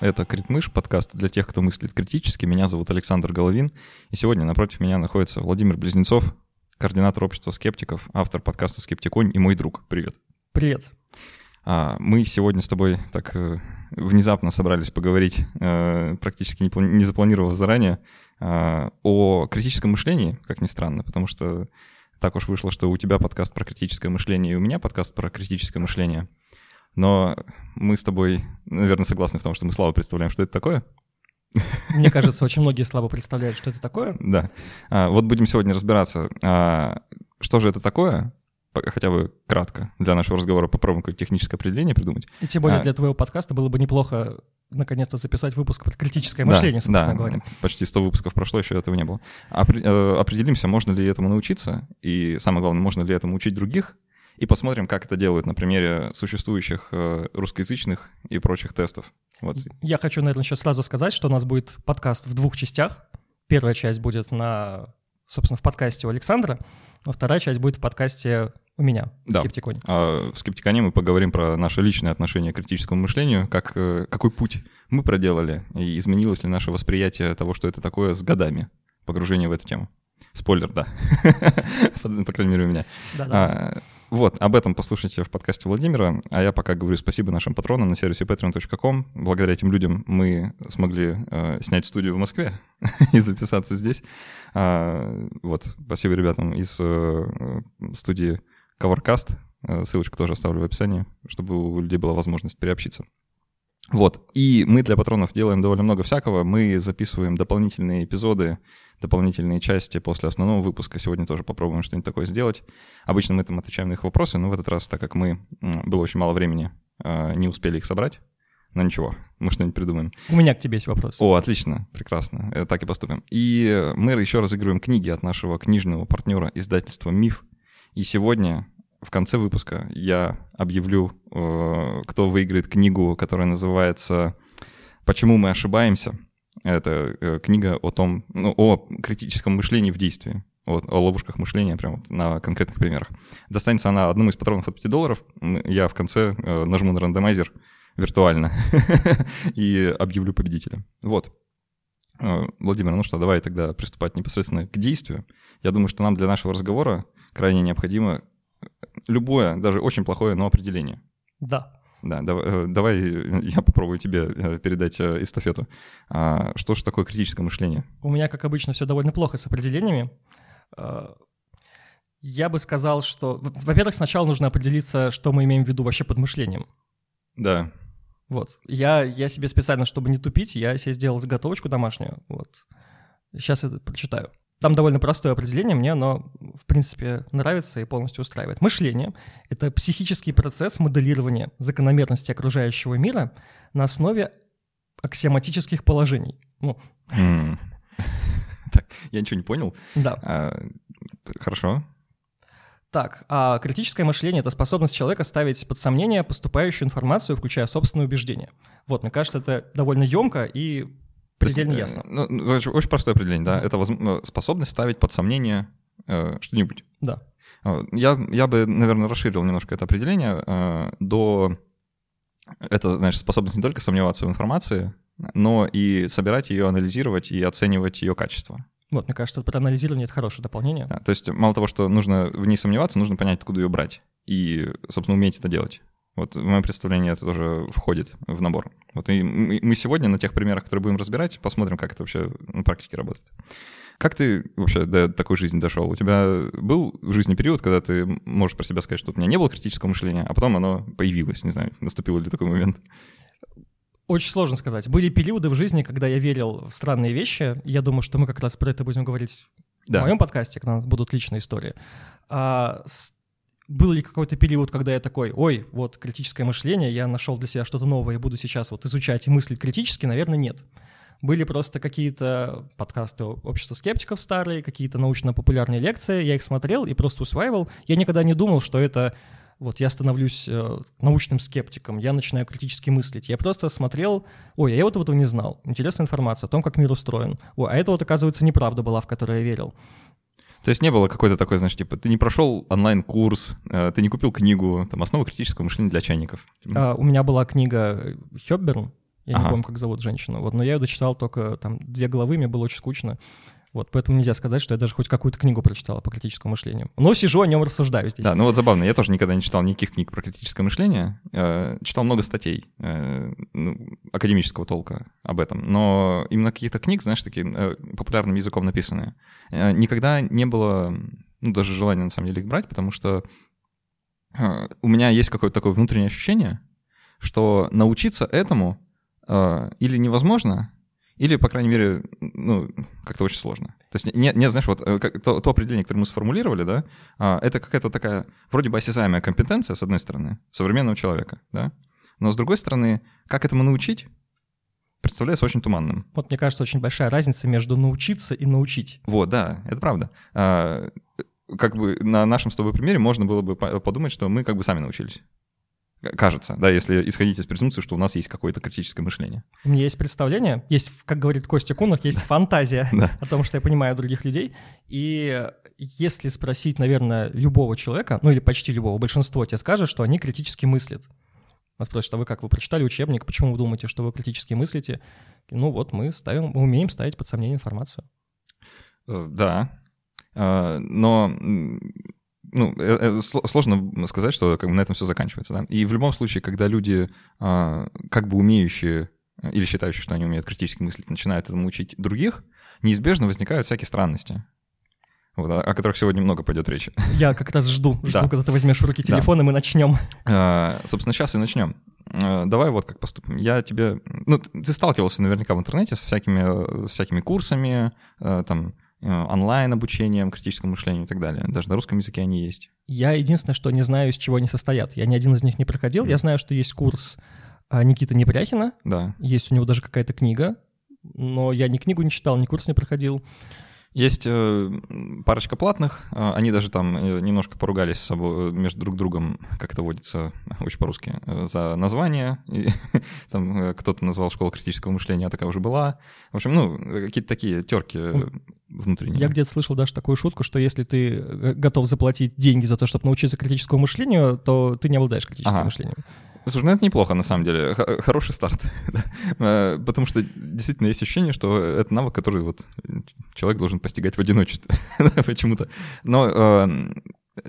Это Критмыш, подкаст для тех, кто мыслит критически. Меня зовут Александр Головин, и сегодня напротив меня находится Владимир Близнецов, координатор общества скептиков, автор подкаста «Скептиконь» и мой друг. Привет! Привет! А, мы сегодня с тобой так э, внезапно собрались поговорить, э, практически не, запланировав заранее, э, о критическом мышлении, как ни странно, потому что так уж вышло, что у тебя подкаст про критическое мышление, и у меня подкаст про критическое мышление. Но мы с тобой, наверное, согласны в том, что мы слабо представляем, что это такое. Мне кажется, очень многие слабо представляют, что это такое. Да. А, вот будем сегодня разбираться, а, что же это такое, хотя бы кратко для нашего разговора попробуем какое-то техническое определение придумать. И тем более а, для твоего подкаста было бы неплохо наконец-то записать выпуск про критическое мышление, да, собственно да, говоря. почти 100 выпусков прошло, еще этого не было. Э, определимся, можно ли этому научиться, и самое главное, можно ли этому учить других, и посмотрим, как это делают на примере существующих э, русскоязычных и прочих тестов. Вот. Я хочу, наверное, еще сразу сказать, что у нас будет подкаст в двух частях. Первая часть будет на, собственно, в подкасте у Александра, а вторая часть будет в подкасте у меня, да. Скептиконе. А в Скептиконе мы поговорим про наше личное отношение к критическому мышлению, как, э, какой путь мы проделали, и изменилось ли наше восприятие того, что это такое с годами погружения в эту тему. Спойлер, да. По крайней мере, у меня. Да-да. Вот, об этом послушайте в подкасте Владимира. А я пока говорю спасибо нашим патронам на сервисе patreon.com. Благодаря этим людям мы смогли э, снять студию в Москве и записаться здесь. А, вот, спасибо ребятам из э, студии Covercast. Э, ссылочку тоже оставлю в описании, чтобы у людей была возможность переобщиться. Вот, и мы для патронов делаем довольно много всякого. Мы записываем дополнительные эпизоды дополнительные части после основного выпуска. Сегодня тоже попробуем что-нибудь такое сделать. Обычно мы там отвечаем на их вопросы, но в этот раз, так как мы было очень мало времени, а, не успели их собрать. Но ничего, мы что-нибудь придумаем. У меня к тебе есть вопрос. О, отлично, прекрасно. Это так и поступим. И мы еще разыгрываем книги от нашего книжного партнера издательства «Миф». И сегодня в конце выпуска я объявлю, э, кто выиграет книгу, которая называется «Почему мы ошибаемся?». Это э, книга о том, ну, о критическом мышлении в действии. Вот, о ловушках мышления, прямо на конкретных примерах. Достанется она одному из патронов от 5 долларов. Я в конце э, нажму на рандомайзер виртуально и объявлю победителя. Вот. Владимир, ну что, давай тогда приступать непосредственно к действию. Я думаю, что нам для нашего разговора крайне необходимо любое, даже очень плохое, но определение. Да. Да, давай, давай я попробую тебе передать эстафету. А что же такое критическое мышление? У меня, как обычно, все довольно плохо с определениями. Я бы сказал, что, во-первых, сначала нужно определиться, что мы имеем в виду вообще под мышлением. Да. Вот. Я, я себе специально, чтобы не тупить, я себе сделал заготовочку домашнюю. Вот. Сейчас это прочитаю. Там довольно простое определение, мне оно, в принципе, нравится и полностью устраивает. Мышление — это психический процесс моделирования закономерности окружающего мира на основе аксиоматических положений. Ну. Так, я ничего не понял. Да. А, хорошо. Так, а критическое мышление — это способность человека ставить под сомнение поступающую информацию, включая собственные убеждения. Вот, мне кажется, это довольно емко и Предельно ясно. Ну, ну очень простое определение, да. Это воз... Э, способность ставить под сомнение э, что-нибудь. Да. Я, я бы, наверное, расширил немножко это определение э, до... Это, значит, способность не только сомневаться в информации, но и собирать ее, анализировать и оценивать ее качество. Вот, мне кажется, про анализирование — это хорошее дополнение. Да, то есть мало того, что нужно в ней сомневаться, нужно понять, откуда ее брать. И, собственно, уметь это делать. Вот в моем представлении это тоже входит в набор. Вот и мы сегодня на тех примерах, которые будем разбирать, посмотрим, как это вообще на практике работает. Как ты вообще до такой жизни дошел? У тебя был в жизни период, когда ты можешь про себя сказать, что у меня не было критического мышления, а потом оно появилось, не знаю, наступил ли такой момент? Очень сложно сказать. Были периоды в жизни, когда я верил в странные вещи. Я думаю, что мы как раз про это будем говорить да. в моем подкасте, когда у нас будут личные истории. А был ли какой-то период, когда я такой, ой, вот критическое мышление, я нашел для себя что-то новое и буду сейчас вот изучать и мыслить критически, наверное, нет. Были просто какие-то подкасты общества скептиков старые, какие-то научно-популярные лекции, я их смотрел и просто усваивал. Я никогда не думал, что это вот я становлюсь э, научным скептиком, я начинаю критически мыслить. Я просто смотрел, ой, а я вот этого не знал. Интересная информация о том, как мир устроен. Ой, а это вот, оказывается, неправда была, в которую я верил. То есть не было какой-то такой, знаешь, типа, ты не прошел онлайн-курс, э, ты не купил книгу, там, «Основы критического мышления для чайников». А, у меня была книга Хёбберн, Я ага. не помню, как зовут женщину. Вот, но я ее дочитал только там две главы, мне было очень скучно. Вот, поэтому нельзя сказать, что я даже хоть какую-то книгу прочитал по критическому мышлению. Но сижу о нем рассуждаю здесь. Да, ну вот забавно, я тоже никогда не читал никаких книг про критическое мышление. Э, читал много статей э, ну, академического толка об этом, но именно каких-то книг, знаешь, такие э, популярным языком написанные. Э, никогда не было, ну, даже желания на самом деле их брать, потому что э, у меня есть какое-то такое внутреннее ощущение, что научиться этому э, или невозможно, или, по крайней мере, ну, как-то очень сложно. То есть нет, нет знаешь, вот э, как, то, то определение, которое мы сформулировали, да, а, это какая-то такая вроде бы осязаемая компетенция, с одной стороны, современного человека, да, но с другой стороны, как этому научить, представляется очень туманным. Вот мне кажется, очень большая разница между научиться и научить. Вот, да, это правда. А, как бы на нашем с тобой примере можно было бы подумать, что мы как бы сами научились. Кажется, да, если исходить из презумпции, что у нас есть какое-то критическое мышление. У меня есть представление, есть, как говорит Костя Кунах, есть фантазия о том, что я понимаю других людей. И если спросить, наверное, любого человека, ну или почти любого, большинство тебе скажет, что они критически мыслят. Вас спросят, а вы как, вы прочитали учебник, почему вы думаете, что вы критически мыслите? Ну вот мы ставим, мы умеем ставить под сомнение информацию. Э, да, э, но ну, э, э, сложно сказать, что как бы на этом все заканчивается. Да? И в любом случае, когда люди, а, как бы умеющие э, или считающие, что они умеют критически мыслить, начинают этому учить других, неизбежно возникают всякие странности. Вот, о которых сегодня много пойдет речи. Я как раз жду, жду, да. когда ты возьмешь в руки телефон, да. и мы начнем. А, собственно, сейчас и начнем. А, давай вот как поступим. Я тебе... Ну, ты сталкивался наверняка в интернете с всякими, всякими курсами, там, онлайн-обучением, критическому мышлению и так далее. Даже на русском языке они есть. Я единственное, что не знаю, из чего они состоят. Я ни один из них не проходил. Mm. Я знаю, что есть курс а, Никиты Непряхина. Да. Есть у него даже какая-то книга, но я ни книгу не читал, ни курс не проходил. Есть э, парочка платных, э, они даже там э, немножко поругались с собой, между друг другом, как это водится, очень по-русски, за название. И, там кто-то назвал школу критического мышления, а такая уже была. В общем, ну, какие-то такие терки внутренние. Я где-то слышал даже такую шутку, что если ты готов заплатить деньги за то, чтобы научиться критическому мышлению, то ты не обладаешь критическим ага. мышлением. Слушай, ну это неплохо на самом деле, хороший старт, потому что действительно есть ощущение, что это навык, который вот человек должен постигать в одиночестве почему-то. Но э,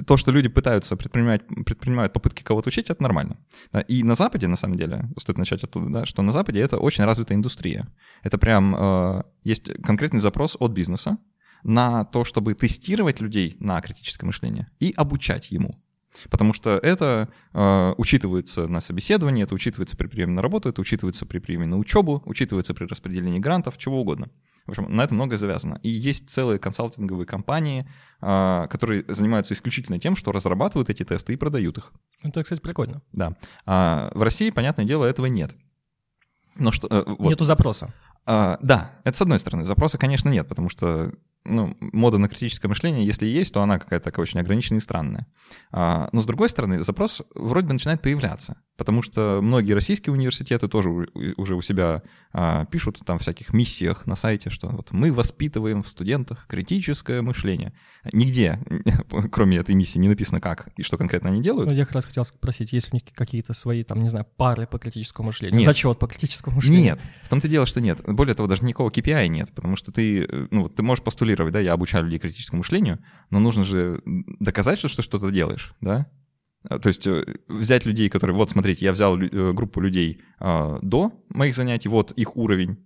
то, что люди пытаются предпринимать, предпринимают попытки кого-то учить, это нормально. И на Западе, на самом деле, стоит начать оттуда, да, что на Западе это очень развитая индустрия. Это прям э, есть конкретный запрос от бизнеса на то, чтобы тестировать людей на критическое мышление и обучать ему. Потому что это э, учитывается на собеседовании, это учитывается при приеме на работу, это учитывается при приеме на учебу, учитывается при распределении грантов, чего угодно. В общем, на это многое завязано. И есть целые консалтинговые компании, э, которые занимаются исключительно тем, что разрабатывают эти тесты и продают их. Это, кстати, прикольно. Да. А в России, понятное дело, этого нет. Но что, э, вот. Нету запроса. А, да, это с одной стороны. Запроса, конечно, нет, потому что ну, мода на критическое мышление, если есть, то она какая-то такая очень ограниченная и странная. А, но с другой стороны, запрос вроде бы начинает появляться, потому что многие российские университеты тоже уже у себя а, пишут там всяких миссиях на сайте, что вот мы воспитываем в студентах критическое мышление. Нигде, кроме этой миссии, не написано как и что конкретно они делают. Ну, я как раз хотел спросить, есть ли у них какие-то свои, там, не знаю, пары по критическому мышлению? Нет. Зачет по критическому мышлению? Нет, в том-то дело, что нет. Более того, даже никакого KPI нет, потому что ты, э, ну, ты можешь постулировать формулировать, да, я обучаю людей критическому мышлению, но нужно же доказать, что ты что-то делаешь, да? А, то есть э, взять людей, которые, вот смотрите, я взял э, группу людей э, до моих занятий, вот их уровень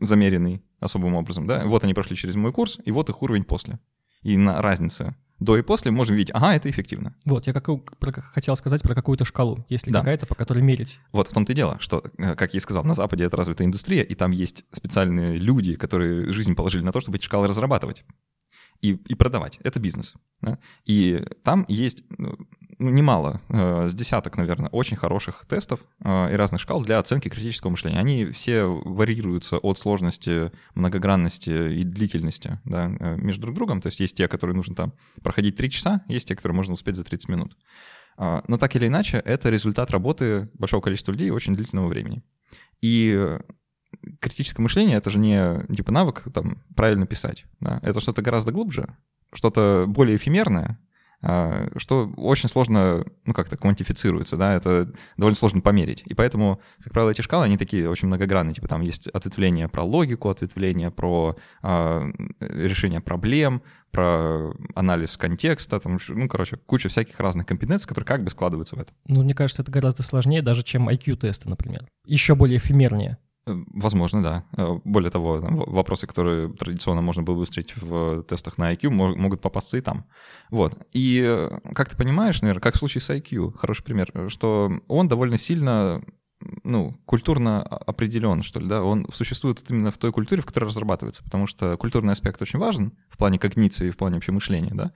замеренный особым образом, да, вот они прошли через мой курс, и вот их уровень после. И на разнице до и после можем видеть, ага, это эффективно. Вот, я как, про, хотел сказать про какую-то шкалу, есть ли да. какая-то, по которой мерить. Вот в том-то и дело, что, э, как я и сказал, на Западе это развитая индустрия, и там есть специальные люди, которые жизнь положили на то, чтобы эти шкалы разрабатывать и, и продавать. Это бизнес. Да? И там есть ну, немало, э, с десяток, наверное, очень хороших тестов э, и разных шкал для оценки критического мышления. Они все варьируются от сложности, многогранности и длительности да, э, между друг другом. То есть есть те, которые нужно там проходить 3 часа, есть те, которые можно успеть за 30 минут. А, но так или иначе, это результат работы большого количества людей очень длительного времени. И критическое мышление — это же не типа навык там, правильно писать. Да? Это что-то гораздо глубже, что-то более эфемерное, что очень сложно, ну, как-то квантифицируется, да, это довольно сложно померить. И поэтому, как правило, эти шкалы, они такие очень многогранные, типа там есть ответвление про логику, ответвление про э, решение проблем, про анализ контекста, там, ну, короче, куча всяких разных компетенций, которые как бы складываются в это. Ну, мне кажется, это гораздо сложнее даже, чем IQ-тесты, например. Еще более эфемернее. Э, возможно, да. Э, более того, вопросы, которые традиционно можно было бы встретить в тестах на IQ, могут попасться и там. Вот. И э, как ты понимаешь, наверное, как в случае с IQ, хороший пример, что он довольно сильно ну, культурно определен, что ли, да, он существует именно в той культуре, в которой разрабатывается, потому что культурный аспект очень важен в плане когниции, в плане вообще мышления, да,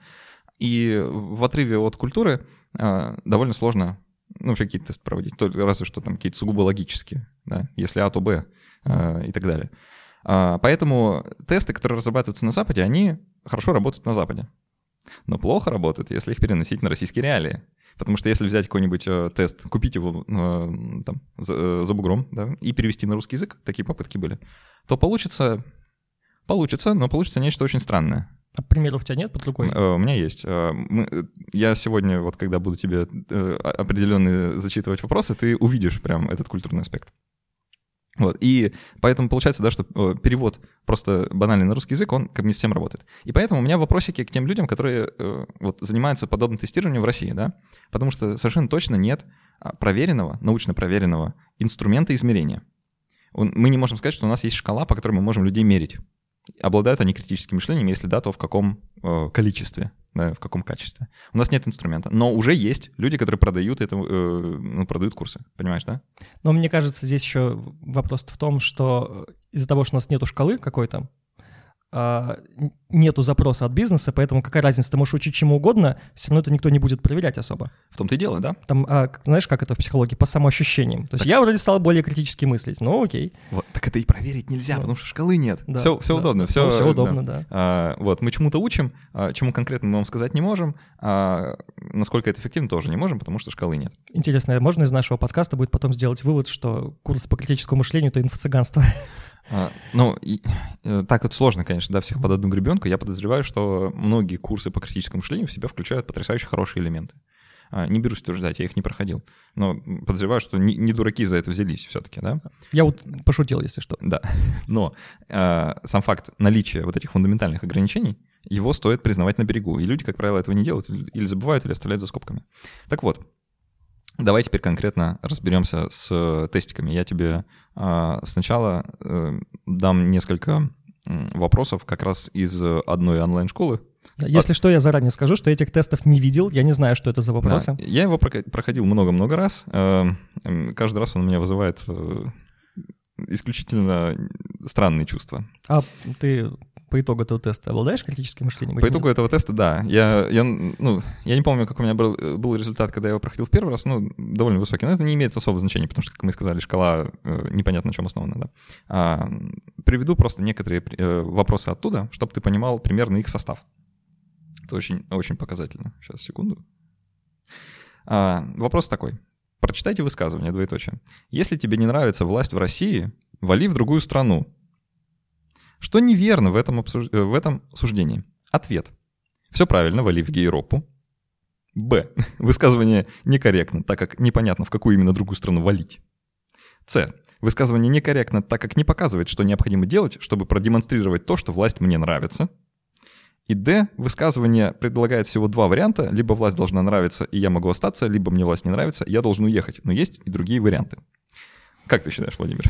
и в отрыве от культуры довольно сложно ну, вообще какие-то тесты проводить, только разве что там какие-то сугубо логические, да, если А, то Б э, и так далее. А, поэтому тесты, которые разрабатываются на Западе, они хорошо работают на Западе. Но плохо работают, если их переносить на российские реалии. Потому что если взять какой-нибудь э, тест, купить его э, там, за, э, за бугром, да, и перевести на русский язык, такие попытки были, то получится, получится, но получится нечто очень странное. А примеров у тебя нет под рукой? Э, у меня есть. Э, мы, я сегодня, вот когда буду тебе э, определенные зачитывать вопросы, ты увидишь прям этот культурный аспект. Вот, и поэтому получается, да, что перевод просто банальный на русский язык, он как бы не совсем работает. И поэтому у меня вопросики к тем людям, которые вот, занимаются подобным тестированием в России, да, потому что совершенно точно нет а, проверенного, научно проверенного инструмента измерения. Мы не можем сказать, что у нас есть шкала, по которой мы можем людей мерить обладают они критическим мышлением, если да, то в каком э, количестве, да, в каком качестве. У нас нет инструмента, но уже есть люди, которые продают это, э, ну, продают курсы, понимаешь, да? Но мне кажется, здесь еще вопрос в том, что из-за того, что у нас нету шкалы какой-то, нету запроса от бизнеса, поэтому какая разница, ты можешь учить чему угодно, все равно это никто не будет проверять особо. В том-то и дело, да? Там, а, знаешь, как это в психологии, по самоощущениям. То есть так... я вроде стал более критически мыслить, ну окей. Вот, так это и проверить нельзя, ну, потому что шкалы нет. Да, все все да, удобно. Да, все, все удобно, да. да. А, вот, мы чему-то учим, а, чему конкретно мы вам сказать не можем, а насколько это эффективно тоже не можем, потому что шкалы нет. Интересно, можно из нашего подкаста будет потом сделать вывод, что курс по критическому мышлению — это инфо-цыганство? А, ну, и, э, так вот сложно, конечно, да, всех под одну гребенку. Я подозреваю, что многие курсы по критическому мышлению в себя включают потрясающе хорошие элементы. А, не берусь утверждать, я их не проходил. Но подозреваю, что не, не дураки за это взялись все-таки, да? Я вот пошутил, если что. Да. Но э, сам факт наличия вот этих фундаментальных ограничений, его стоит признавать на берегу. И люди, как правило, этого не делают или забывают, или оставляют за скобками. Так вот, Давай теперь конкретно разберемся с э, тестиками. Я тебе а, сначала э, дам несколько вопросов как раз из одной онлайн-школы. Если От... что, я заранее скажу, что этих тестов не видел, я не знаю, что это за вопросы. Да, я его проходил много-много раз. Э, каждый раз он у меня вызывает исключительно странные чувства. А ты по итогу этого теста обладаешь критическим мышлением? По итогу этого теста, да. Я, я, ну, я не помню, как у меня был, был результат, когда я его проходил в первый раз, ну, довольно высокий, но это не имеет особого значения, потому что, как мы сказали, шкала э, непонятно на чем основана, да. А, приведу просто некоторые э, вопросы оттуда, чтобы ты понимал примерно их состав. Это очень, очень показательно. Сейчас, секунду. А, вопрос такой. Прочитайте высказывание, двоеточие. Если тебе не нравится власть в России, вали в другую страну, что неверно в этом, обсуж... Э, в этом суждении? Ответ. Все правильно, вали в Гейропу. Б. Высказывание некорректно, так как непонятно, в какую именно другую страну валить. С. Высказывание некорректно, так как не показывает, что необходимо делать, чтобы продемонстрировать то, что власть мне нравится. И Д. Высказывание предлагает всего два варианта. Либо власть должна нравиться, и я могу остаться, либо мне власть не нравится, и я должен уехать. Но есть и другие варианты. Как ты считаешь, Владимир?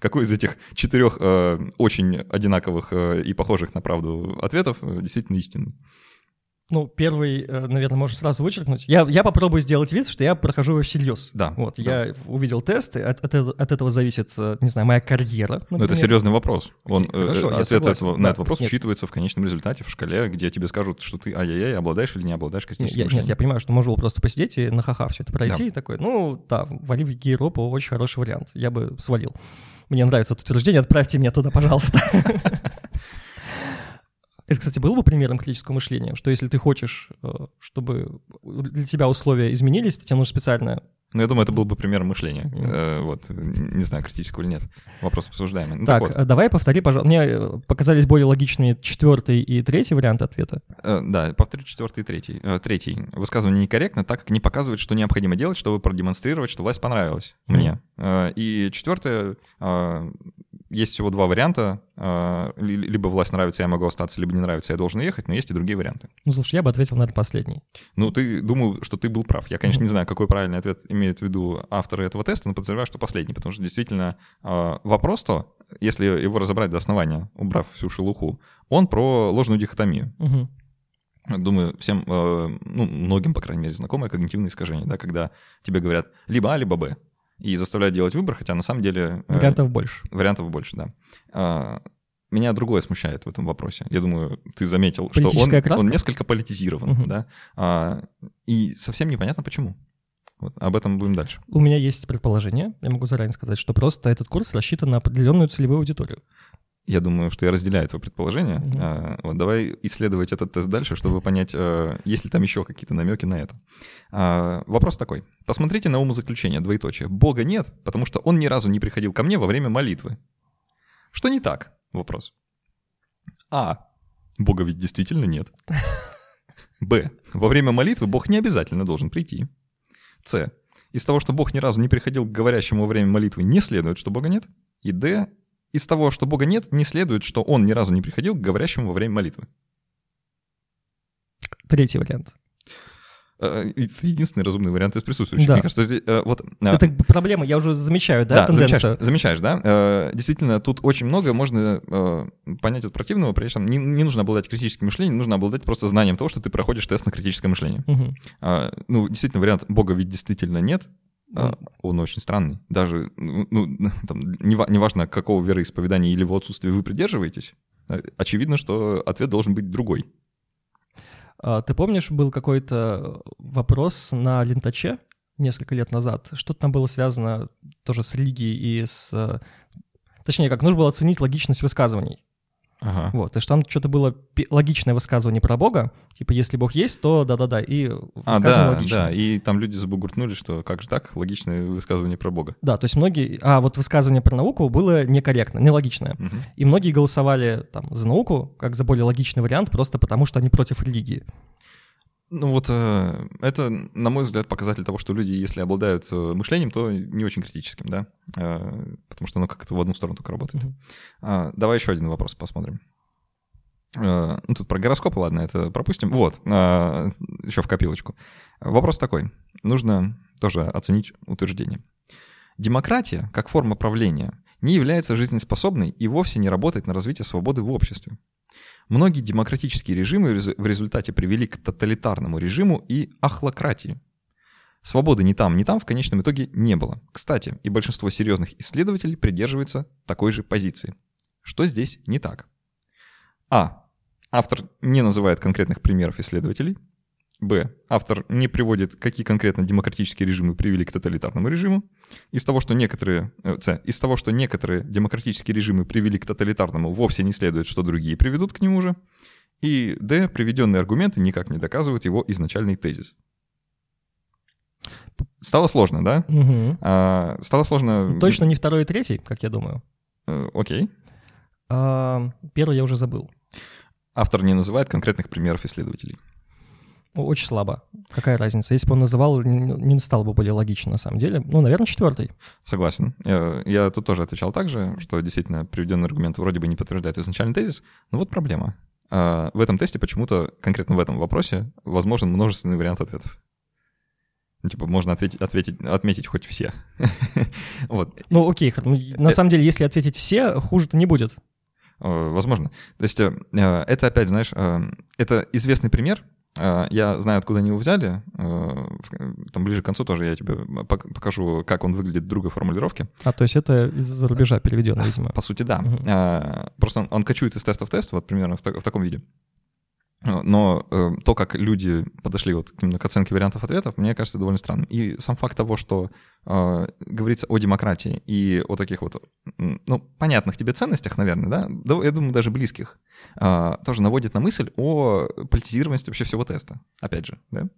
Какой из этих четырех э, очень одинаковых э, и похожих на правду ответов э, действительно истинный? Ну, первый, э, наверное, можно сразу вычеркнуть. Я, я попробую сделать вид, что я прохожу его всерьез. Да. Вот, да. я увидел тесты, от, от, от этого зависит, э, не знаю, моя карьера. Например. Но это серьезный вопрос. Он, хорошо, ответ этого, да. на этот вопрос нет. учитывается в конечном результате в шкале, где тебе скажут, что ты ай-яй-яй, обладаешь или не обладаешь критическим нет, Нет, я понимаю, что можно было просто посидеть и на ха-ха все это пройти, да. и такой, ну, да, вали в Европу очень хороший вариант, я бы свалил. Мне нравится это утверждение, отправьте меня туда, пожалуйста. Это, кстати, было бы примером критического мышления, что если ты хочешь, э, чтобы для тебя условия изменились, тебе нужно специально Ну, я думаю, это был бы пример мышления. Mm. Вот, не знаю, критического или нет. Вопрос обсуждаемый. Ну, так, так вот. давай повтори, пожалуйста. Мне э, показались более логичными четвертый и третий вариант ответа. Да, повторю четвертый и третий. Третий. Высказывание некорректно, так как не показывает, что необходимо делать, чтобы продемонстрировать, что власть понравилась mm. мне. И четвертое, есть всего два варианта. Либо власть нравится, я могу остаться, либо не нравится, я должен ехать, но есть и другие варианты. Ну, слушай, я бы ответил, наверное, последний. Ну, ты думаю, что ты был прав. Я, конечно, не знаю, какой правильный ответ имеют в виду авторы этого теста, но подозреваю, что последний, потому что действительно вопрос то, если его разобрать до основания, убрав всю шелуху, он про ложную дихотомию. Mm-hmm. Думаю, всем, ну, многим, по крайней мере, знакомое когнитивное искажение, да, когда тебе говорят либо А, либо Б и заставляют делать выбор, хотя на самом деле... Э, вариантов э, больше. Вариантов больше, да. А, меня другое смущает в этом вопросе. Я думаю, ты заметил, что он, он несколько политизирован, угу. да, а, и совсем непонятно почему. Вот, об этом будем дальше. У меня есть предположение, я могу заранее сказать, что просто этот курс рассчитан на определенную целевую аудиторию. Я думаю, что я разделяю твое предположение. Mm-hmm. А, вот, давай исследовать этот тест дальше, чтобы понять, а, есть ли там еще какие-то намеки на это. А, вопрос такой. Посмотрите на умозаключение, двоеточие. Бога нет, потому что он ни разу не приходил ко мне во время молитвы. Что не так? Вопрос. А. Бога ведь действительно нет. Б. Во время молитвы Бог не обязательно должен прийти. С. Из того, что Бог ни разу не приходил к говорящему во время молитвы, не следует, что Бога нет. И Д. Из того, что Бога нет, не следует, что Он ни разу не приходил к говорящему во время молитвы. Третий вариант. Э, это единственный разумный вариант из присутствующих. Да. Мне кажется, здесь, э, вот... Э, это проблема, я уже замечаю, да, да тенденцию? Замечаешь, замечаешь, да? Действительно, тут очень много можно понять от противного, при этом не, не нужно обладать критическим мышлением, нужно обладать просто знанием того, что ты проходишь тест на критическое мышление. Угу. Ну, действительно, вариант «Бога ведь действительно нет», он очень странный. Даже, ну, ну там, неважно, какого вероисповедания или его отсутствия вы придерживаетесь, очевидно, что ответ должен быть другой. А, ты помнишь, был какой-то вопрос на лентаче несколько лет назад? Что-то там было связано тоже с религией и с... Э, точнее, как нужно было оценить логичность высказываний. Ага. Вот, то есть там что-то было логичное высказывание про Бога, типа если Бог есть, то да-да-да, и а, да, логичное. Да, и там люди забугуртнули, что как же так, логичное высказывание про Бога. Да, то есть многие, а вот высказывание про науку было некорректно, нелогичное. Угу. И многие голосовали там за науку, как за более логичный вариант, просто потому что они против религии. Ну вот э, это, на мой взгляд, показатель того, что люди, если обладают э, мышлением, то не очень критическим, да, э, потому что оно как-то в одну сторону только работает. Mm-hmm. Давай еще один вопрос посмотрим. Ну тут про гороскопы, ладно, это пропустим. Вот, еще в копилочку. Вопрос такой. Нужно тоже оценить утверждение. Демократия, как форма правления, не является жизнеспособной и вовсе не работает на развитие свободы в обществе. Многие демократические режимы в результате привели к тоталитарному режиму и ахлократии. Свободы ни там, ни там в конечном итоге не было. Кстати, и большинство серьезных исследователей придерживается такой же позиции. Что здесь не так? А. Автор не называет конкретных примеров исследователей. Б. Автор не приводит, какие конкретно демократические режимы привели к тоталитарному режиму. Из того, что некоторые, э, С. Из того, что некоторые демократические режимы привели к тоталитарному, вовсе не следует, что другие приведут к нему же. И Д. Приведенные аргументы никак не доказывают его изначальный тезис. Стало сложно, да? Угу. А, стало сложно... Точно не второй и третий, как я думаю. Э, окей. А, первый я уже забыл. Автор не называет конкретных примеров исследователей. Очень слабо. Какая разница? Если бы он называл, не стало бы более логично на самом деле. Ну, наверное, четвертый. Согласен. Я, я тут тоже отвечал так же, что действительно приведенный аргумент вроде бы не подтверждает изначальный тезис. Но вот проблема. А в этом тесте почему-то, конкретно в этом вопросе, возможен множественный вариант ответов. Ну, типа, можно ответить, ответить, отметить хоть все. вот. Ну, окей, на самом деле, если ответить все, хуже-то не будет. Возможно. То есть э, это опять, знаешь, э, это известный пример, я знаю, откуда они его взяли. А, там ближе к концу тоже я тебе покажу, как он выглядит в другой формулировке. А, то есть это из-за рубежа переведено, видимо. По сути, да. Угу. Просто он, он кочует из теста в тест, вот примерно в, в таком виде. Но э, то, как люди подошли вот именно к оценке вариантов ответов, мне кажется довольно странным. И сам факт того, что э, говорится о демократии и о таких вот, ну, понятных тебе ценностях, наверное, да, я думаю, даже близких, э, тоже наводит на мысль о политизированности вообще всего теста. Опять же, да?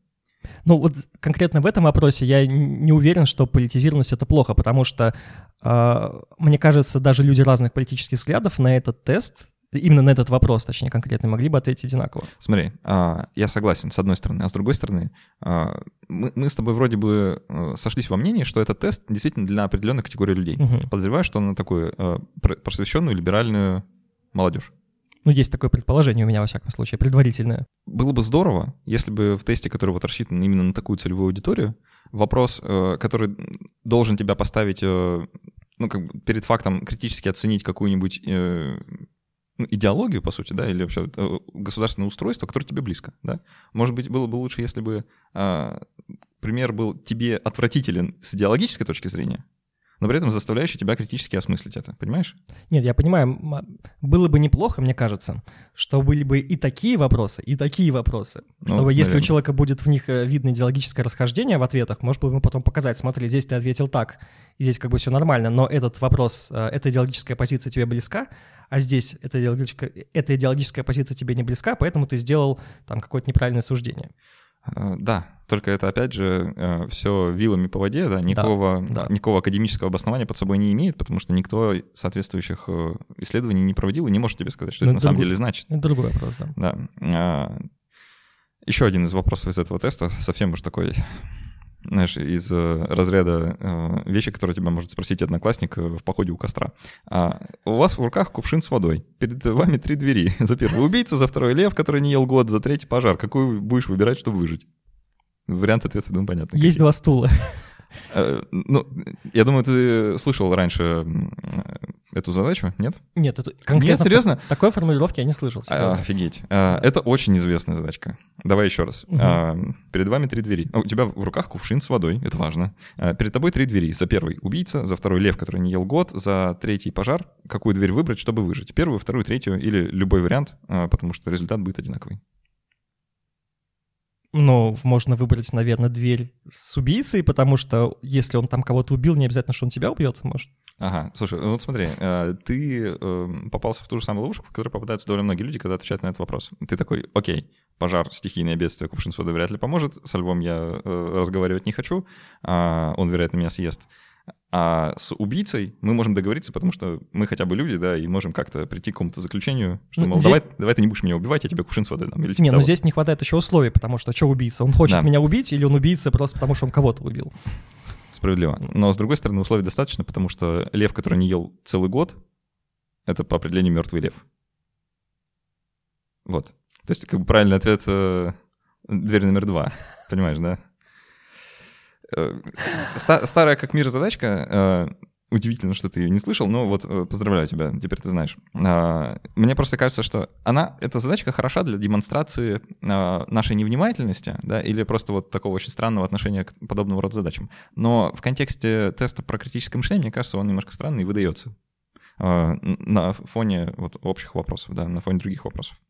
Ну вот конкретно в этом вопросе я не уверен, что политизированность это плохо, потому что, э, мне кажется, даже люди разных политических взглядов на этот тест именно на этот вопрос, точнее, конкретно, могли бы ответить одинаково. Смотри, а, я согласен, с одной стороны, а с другой стороны, а, мы, мы с тобой вроде бы э, сошлись во мнении, что этот тест действительно для определенной категории людей. Угу. Подозреваю, что он на такую э, просвещенную либеральную молодежь. Ну, есть такое предположение у меня, во всяком случае, предварительное. Было бы здорово, если бы в тесте, который вот рассчитан именно на такую целевую аудиторию, вопрос, э, который должен тебя поставить, ну, как бы перед фактом критически оценить какую-нибудь ну, идеологию, по сути, да, или вообще э, государственное устройство, которое тебе близко, да. Может быть, было бы лучше, если бы а, пример был тебе отвратителен с идеологической точки зрения, но при этом заставляющий тебя критически осмыслить это, понимаешь? Нет, я понимаю, было бы неплохо, мне кажется, что были бы и такие вопросы, и такие вопросы. Ну, чтобы если у человека будет в них э, видно идеологическое расхождение в ответах, может быть, ему потом показать, смотри, здесь ты ответил так, и здесь как бы все нормально, но этот вопрос, э, эта идеологическая позиция тебе близка, а здесь эта идеологическая, эта идеологическая позиция тебе не близка, поэтому ты сделал там какое-то неправильное суждение. Э, да, только это, опять же, э, все вилами по воде, да, никакого, да, да. никакого академического обоснования под собой не имеет, потому что никто соответствующих э, исследований не проводил и не может тебе сказать, что Но это, это на самом деле значит. Это другой вопрос, да. Да. А, Еще один из вопросов из этого теста, совсем уж такой знаешь, из э, разряда э, вещи, которые тебя может спросить одноклассник э, в походе у костра. А, у вас в руках кувшин с водой. Перед вами три двери. За первый убийца, за второй лев, который не ел год, за третий пожар. Какую будешь выбирать, чтобы выжить? Вариант ответа, думаю, понятно. Есть какие. два стула. Э, ну, я думаю, ты слышал раньше эту задачу, нет? Нет, это конкретно нет, серьезно? Такой формулировке я не слышал. А, офигеть. А, это очень известная задачка. Давай еще раз. Угу. А, перед вами три двери. У тебя в руках кувшин с водой, это важно. Перед тобой три двери. За первый убийца, за второй лев, который не ел год, за третий пожар. Какую дверь выбрать, чтобы выжить? Первую, вторую, третью или любой вариант, потому что результат будет одинаковый. Ну, можно выбрать, наверное, дверь с убийцей, потому что если он там кого-то убил, не обязательно, что он тебя убьет, может. Ага, слушай, ну вот смотри, э, ты эм, попался в ту же самую ловушку, в которой попадаются довольно многие люди, когда отвечают на этот вопрос. Ты такой, окей, пожар, стихийное бедствие, кувшин с водой вряд ли поможет, со львом я э, разговаривать не хочу, а он, вероятно, меня съест. А с убийцей мы можем договориться, потому что мы хотя бы люди, да, и можем как-то прийти к какому-то заключению, что, ну, мол, здесь... давай, давай ты не будешь меня убивать, я тебе кувшин с водой дам. Или типа не, ну здесь не хватает еще условий, потому что что убийца? Он хочет да. меня убить или он убийца просто потому, что он кого-то убил? Справедливо. Но, с другой стороны, условий достаточно, потому что лев, который не ел целый год, это по определению мертвый лев. Вот. То есть, как бы правильный ответ э, дверь номер два. Понимаешь, да? Э, старая как мир задачка. Э, удивительно, что ты ее не слышал, но вот э, поздравляю тебя, теперь ты знаешь. А, мне просто кажется, что она, эта задачка хороша для демонстрации нашей невнимательности, да, или просто вот такого очень странного отношения к подобного рода задачам. Но в контексте теста про критическое мышление, мне кажется, он немножко странный и выдается на фоне вот общих вопросов, да, на фоне других вопросов.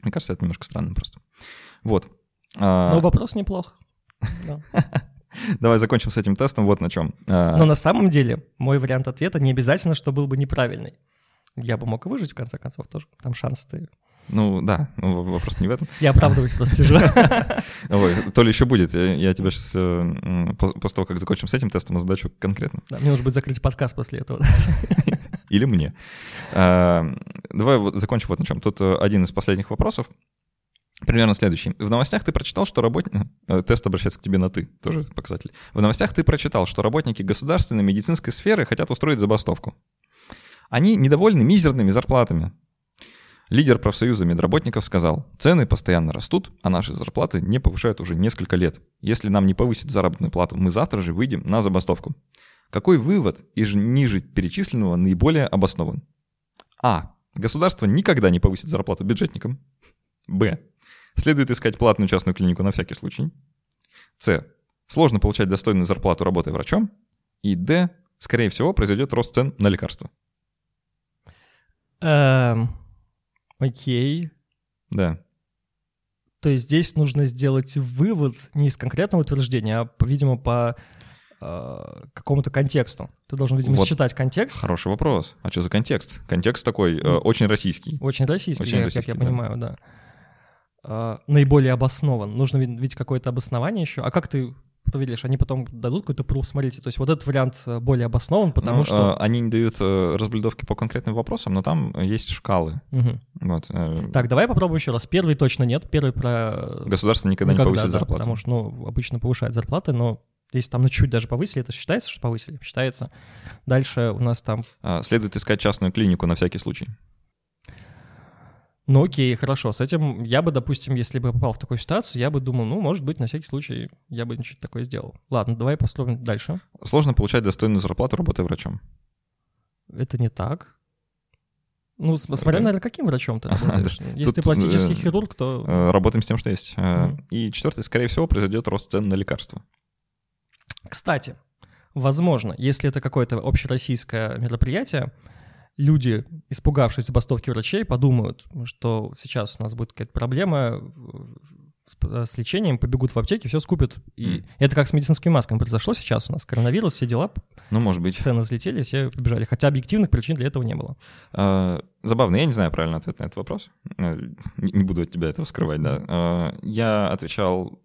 Мне кажется, это немножко странно просто. Вот. Но вопрос неплох. Да. Давай закончим с этим тестом вот на чем. А, Но на самом деле мой вариант ответа не обязательно, что был бы неправильный. Я бы мог и выжить, в конце концов, тоже. Там шанс-то ну да, ну, вопрос не в этом. Я оправдываюсь, просто сижу. Ой, то ли еще будет. Я, я тебя сейчас, э, после того, как закончим с этим тестом, задачу конкретно. Да, мне нужно будет закрыть подкаст после этого. Или мне. А, давай вот закончим вот на чем. Тут э, один из последних вопросов. Примерно следующий. В новостях ты прочитал, что работники... Э, тест обращается к тебе на «ты», тоже показатель. В новостях ты прочитал, что работники государственной медицинской сферы хотят устроить забастовку. Они недовольны мизерными зарплатами. Лидер профсоюза медработников сказал, цены постоянно растут, а наши зарплаты не повышают уже несколько лет. Если нам не повысить заработную плату, мы завтра же выйдем на забастовку. Какой вывод из ниже перечисленного наиболее обоснован? А. Государство никогда не повысит зарплату бюджетникам. Б. Следует искать платную частную клинику на всякий случай. С. Сложно получать достойную зарплату, работая врачом. И Д. Скорее всего, произойдет рост цен на лекарства. Эм, окей. Да. То есть здесь нужно сделать вывод не из конкретного утверждения, а, видимо, по э, какому-то контексту. Ты должен, видимо, вот. считать контекст. Хороший вопрос. А что за контекст? Контекст такой э, очень российский. Очень российский, очень как, российский, как я да. понимаю, да. Э, наиболее обоснован? Нужно ведь какое-то обоснование еще. А как ты проверишь, они потом дадут какой-то пруф, смотрите, то есть вот этот вариант э, более обоснован, потому ну, что... Э, они не дают э, разблюдовки по конкретным вопросам, но там есть шкалы. Угу. Вот. Так, давай попробуем еще раз. Первый точно нет, первый про... Государство никогда, никогда не повысит да, зарплату. Потому что, ну, обычно повышает зарплаты, но если там на чуть даже повысили, это считается, что повысили? Считается. Дальше у нас там... А, следует искать частную клинику на всякий случай. Ну окей, хорошо. С этим я бы, допустим, если бы попал в такую ситуацию, я бы думал, ну, может быть, на всякий случай я бы что-то такое сделал. Ладно, давай посмотрим дальше. Сложно получать достойную зарплату, работая врачом. Это не так. Ну, смотря, наверное, каким врачом ты работаешь. Если Тут, ты пластический э, хирург, то... Э, работаем с тем, что есть. Mm-hmm. И четвертое, скорее всего, произойдет рост цен на лекарства. Кстати, возможно, если это какое-то общероссийское мероприятие, люди, испугавшись забастовки врачей, подумают, что сейчас у нас будет какая-то проблема с, э, с лечением, побегут в аптеки, все скупят. И mm. это как с медицинскими масками произошло сейчас у нас. Коронавирус, все дела. Ну, может быть. Цены взлетели, все побежали. Хотя объективных причин для этого не было. А, забавно, я не знаю правильно ответ на этот вопрос. Э, не буду от тебя этого скрывать, да. А, я отвечал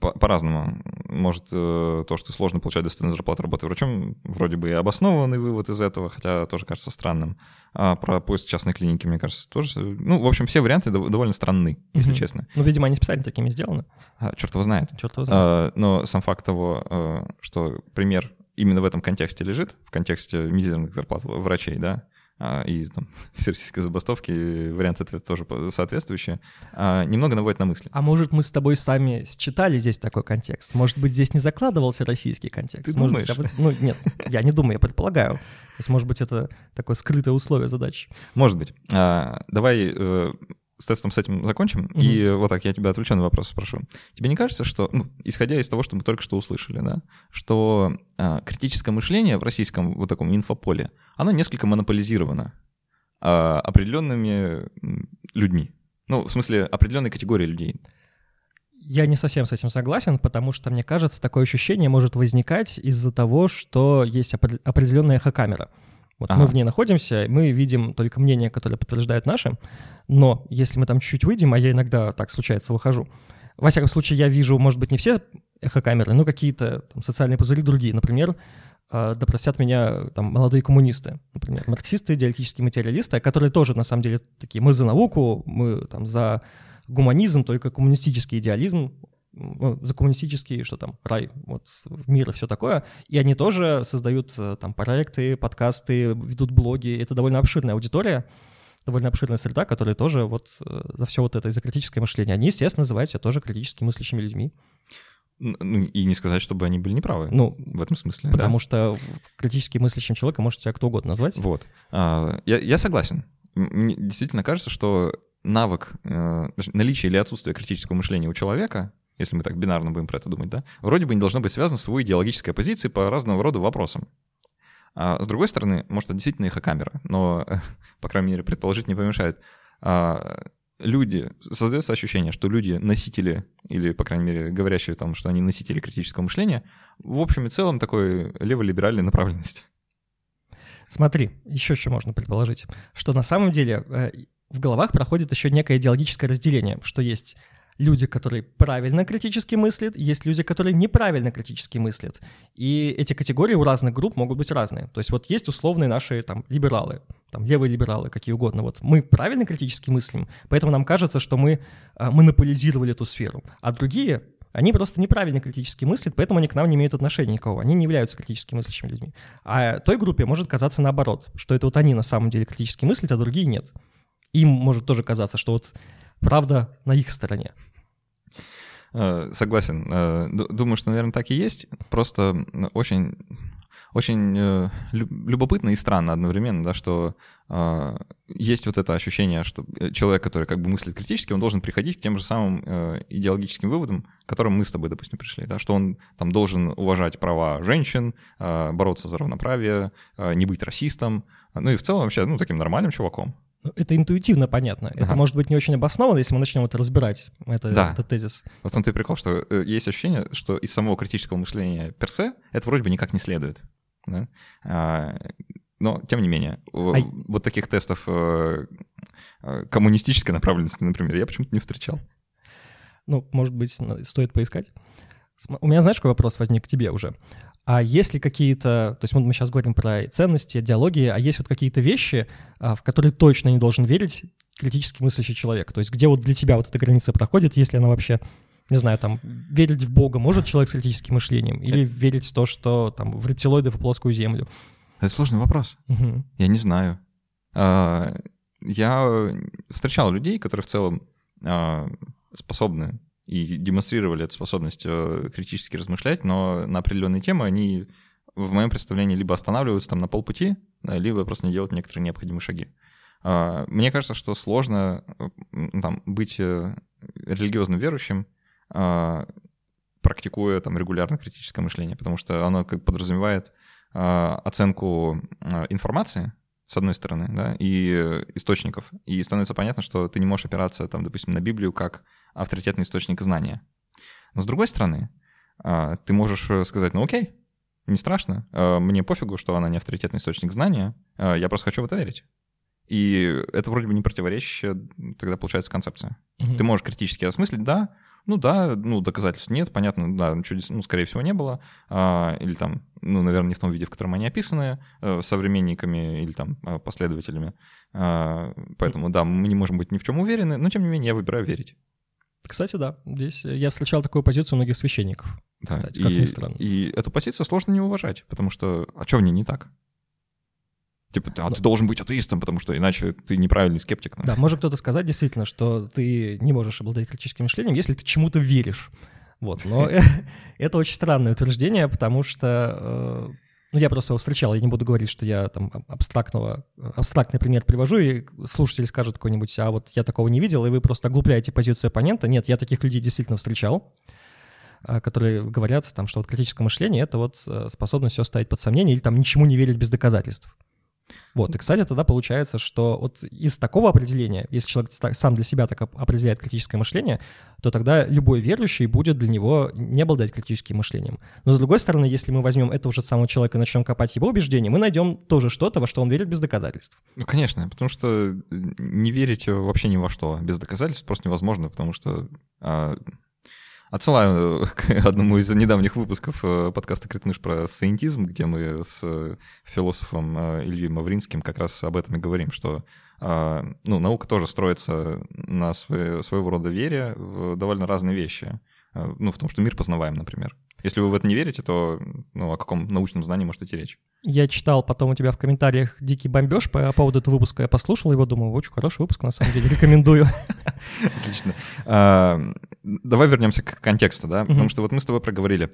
по-разному. Может, э, то, что сложно получать достойную зарплату работы врачом, вроде бы и обоснованный вывод из этого, хотя тоже кажется странным. А про поиск частной клиники, мне кажется, тоже... Ну, в общем, все варианты довольно странны, если mm-hmm. честно. Ну, видимо, они специально такими сделаны. А, черт его знает. Черт его знает. А, но сам факт того, э, что пример именно в этом контексте лежит, в контексте мизерных зарплат врачей, да, а, и там, всероссийской забастовки, вариант ответа тоже соответствующий, а, немного наводит на мысли. А может, мы с тобой сами считали здесь такой контекст? Может быть, здесь не закладывался российский контекст? Ты может думаешь? Быть, ну, нет, я не думаю, я предполагаю. То есть, может быть, это такое скрытое условие задачи. Может быть. А, давай э, с тестом с этим закончим. Mm-hmm. И вот так я тебя отвлеченный вопрос спрошу. Тебе не кажется, что, ну, исходя из того, что мы только что услышали, да, что а, критическое мышление в российском вот таком инфополе, оно несколько монополизировано а, определенными людьми. Ну, в смысле, определенной категории людей. Я не совсем с этим согласен, потому что, мне кажется, такое ощущение может возникать из-за того, что есть определенная эхокамера. Вот ага. мы в ней находимся, мы видим только мнения, которые подтверждают наши, но если мы там чуть-чуть выйдем, а я иногда так случается выхожу, во всяком случае, я вижу, может быть, не все эхокамеры, но какие-то там, социальные пузыри другие. Например, э, допросят меня там, молодые коммунисты, например, марксисты, диалектические материалисты, которые тоже, на самом деле, такие, мы за науку, мы там за гуманизм, только коммунистический идеализм, за коммунистический, что там, рай, вот, мир и все такое. И они тоже создают э, там проекты, подкасты, ведут блоги. Это довольно обширная аудитория, довольно обширная среда, которая тоже вот э, за все вот это, за критическое мышление. Они, естественно, называют себя тоже критически мыслящими людьми. Ну, и не сказать, чтобы они были неправы. Ну, в этом смысле. Потому да? что критически мыслящим человеком может себя кто угодно назвать. Вот. А, я, я согласен. Мне действительно кажется, что навык, э, наличие или отсутствие критического мышления у человека если мы так бинарно будем про это думать, да, вроде бы не должно быть связано с его идеологической позицией по разного рода вопросам. А с другой стороны, может, это действительно их камера, но, по крайней мере, предположить не помешает. А, люди, создается ощущение, что люди носители, или, по крайней мере, говорящие там, что они носители критического мышления, в общем и целом такой леволиберальной направленности. Смотри, еще что можно предположить, что на самом деле э, в головах проходит еще некое идеологическое разделение, что есть люди, которые правильно критически мыслят, есть люди, которые неправильно критически мыслят. И эти категории у разных групп могут быть разные. То есть вот есть условные наши там либералы, там левые либералы, какие угодно. Вот мы правильно критически мыслим, поэтому нам кажется, что мы а, монополизировали эту сферу. А другие они просто неправильно критически мыслят, поэтому они к нам не имеют отношения никого. Они не являются критически мыслящими людьми. А той группе может казаться наоборот, что это вот они на самом деле критически мыслят, а другие нет. Им может тоже казаться, что вот правда на их стороне. Э, согласен. Э, думаю, что, наверное, так и есть. Просто очень, очень э, любопытно и странно одновременно, да, что есть вот это ощущение, что человек, который как бы мыслит критически, он должен приходить к тем же самым идеологическим выводам, к которым мы с тобой, допустим, пришли, да, что он там должен уважать права женщин, бороться за равноправие, не быть расистом, ну и в целом вообще, ну, таким нормальным чуваком. Ну, это интуитивно понятно. Ага. Это может быть не очень обосновано, если мы начнем это разбирать, это, да. этот тезис. Вот в том-то и прикол, что э, есть ощущение, что из самого критического мышления персе это вроде бы никак не следует. Да? А, но, тем не менее, а... вот таких тестов, э, э, коммунистической направленности, например, я почему-то не встречал. Ну, может быть, стоит поискать. У меня, знаешь, какой вопрос возник к тебе уже? А есть ли какие-то, то есть мы сейчас говорим про ценности, идеологии, а есть вот какие-то вещи, а, в которые точно не должен верить критически мыслящий человек? То есть где вот для тебя вот эта граница проходит, если она вообще, не знаю, там, верить в Бога может человек с критическим мышлением? Или это... верить в то, что там в рептилоидов и плоскую землю? Это сложный вопрос. Угу. Я не знаю. А, я встречал людей, которые в целом а, способны и демонстрировали эту способность э, критически размышлять, но на определенные темы они, в моем представлении, либо останавливаются там на полпути, либо просто не делают некоторые необходимые шаги. А, мне кажется, что сложно э, там, быть э, религиозно верующим, а, практикуя там регулярно критическое мышление, потому что оно как подразумевает а, оценку информации, с одной стороны, да, и источников. И становится понятно, что ты не можешь опираться, там, допустим, на Библию как авторитетный источник знания. Но с другой стороны, а, ты можешь э, сказать, ну окей, не страшно, а, мне пофигу, что она не авторитетный источник знания, а, я просто хочу в это верить. И это вроде бы не противоречащая тогда получается концепция. Угу. Ты можешь критически осмыслить, да, ну да, ну доказательств нет, понятно, да, чудес, ну скорее всего не было, а, или там, ну наверное не в том виде, в котором они описаны а, современниками или там последователями, а, поэтому да, мы не можем быть ни в чем уверены, но тем не менее я выбираю верить. Кстати, да. Здесь я встречал такую позицию многих священников. Да, кстати, как и, ни странно. И эту позицию сложно не уважать, потому что а что в ней не так? Типа, а ты должен быть атеистом, потому что иначе ты неправильный скептик. Да, может кто-то сказать действительно, что ты не можешь обладать критическим мышлением, если ты чему-то веришь. Вот, но это очень странное утверждение, потому что э, ну, я просто его встречал, я не буду говорить, что я там абстрактного, абстрактный пример привожу, и слушатель скажет какой-нибудь, а вот я такого не видел, и вы просто оглупляете позицию оппонента. Нет, я таких людей действительно встречал, а, которые говорят, там, что вот критическое мышление — это вот э, способность все ставить под сомнение или там ничему не верить без доказательств. Вот, и, кстати, тогда получается, что вот из такого определения, если человек сам для себя так определяет критическое мышление, то тогда любой верующий будет для него не обладать критическим мышлением. Но, с другой стороны, если мы возьмем этого же самого человека и начнем копать его убеждения, мы найдем тоже что-то, во что он верит без доказательств. Ну, конечно, потому что не верить вообще ни во что без доказательств просто невозможно, потому что а, Отсылаю к одному из недавних выпусков э, подкаста «Критмыш» про сcientism, где мы с э, философом э, Ильей Мавринским как раз об этом и говорим, что ну, наука тоже строится на своего рода вере в довольно разные вещи. Ну, в том, что мир познаваем, например. Если вы в это не верите, то ну, о каком научном знании может идти речь? Я читал потом у тебя в комментариях дикий бомбеж по поводу этого выпуска. Я послушал его, думаю, очень хороший выпуск, на самом деле, рекомендую. Отлично. А, давай вернемся к контексту, да, потому что вот мы с тобой проговорили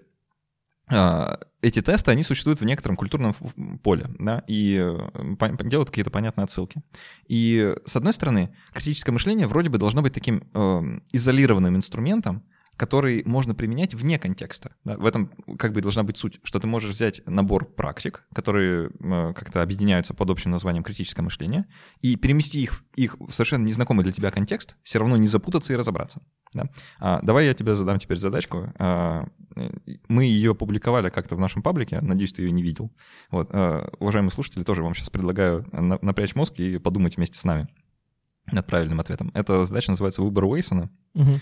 а, эти тесты, они существуют в некотором культурном поле, да, и э, делают какие-то понятные отсылки. И, с одной стороны, критическое мышление вроде бы должно быть таким э, изолированным инструментом, который можно применять вне контекста. Да? В этом как бы должна быть суть, что ты можешь взять набор практик, которые э, как-то объединяются под общим названием критическое мышление, и перемести их, их в совершенно незнакомый для тебя контекст, все равно не запутаться и разобраться. Да? А, давай я тебе задам теперь задачку. А, мы ее публиковали как-то в нашем паблике, надеюсь, ты ее не видел. Вот, а, уважаемые слушатели, тоже вам сейчас предлагаю напрячь мозг и подумать вместе с нами над правильным ответом. Эта задача называется «Выбор Уэйсона». Угу.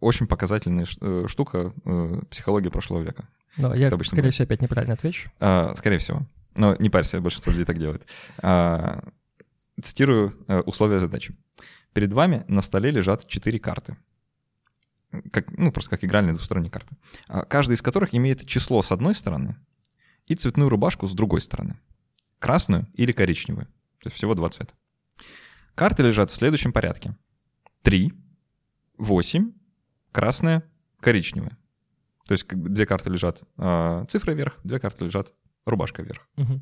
очень показательная э, штука э, психологии прошлого века. Да, я, скорее будет. всего, опять неправильно отвечу. А, скорее всего. Но не парься, большинство людей так делает. А, цитирую э, условия задачи. Перед вами на столе лежат четыре карты. Как, ну, просто как игральные двусторонние карты. А, каждая из которых имеет число с одной стороны и цветную рубашку с другой стороны. Красную или коричневую. То есть всего два цвета. Карты лежат в следующем порядке. 3, 8, красная, коричневая. То есть две карты лежат э, цифры вверх, две карты лежат рубашка вверх. Угу.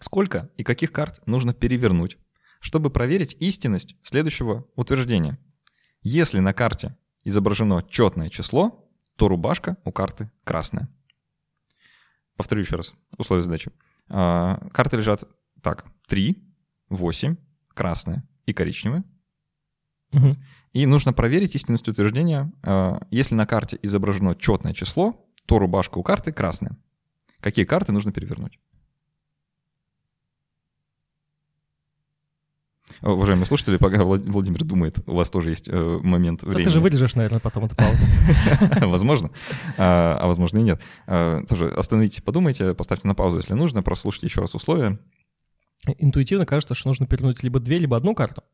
Сколько и каких карт нужно перевернуть, чтобы проверить истинность следующего утверждения? Если на карте изображено четное число, то рубашка у карты красная. Повторю еще раз условия задачи. Э, карты лежат так. 3, 8, красная и коричневая. Угу. И нужно проверить истинность утверждения. А, если на карте изображено четное число, то рубашка у карты красная. Какие карты нужно перевернуть? Уважаемые слушатели, пока Владимир думает, у вас тоже есть э, момент времени. Ты же вырежешь, наверное, потом эту паузу. Возможно, а, а возможно и нет. А, тоже остановитесь, подумайте, поставьте на паузу, если нужно, прослушайте еще раз условия. Интуитивно кажется, что нужно перевернуть либо две, либо одну карту.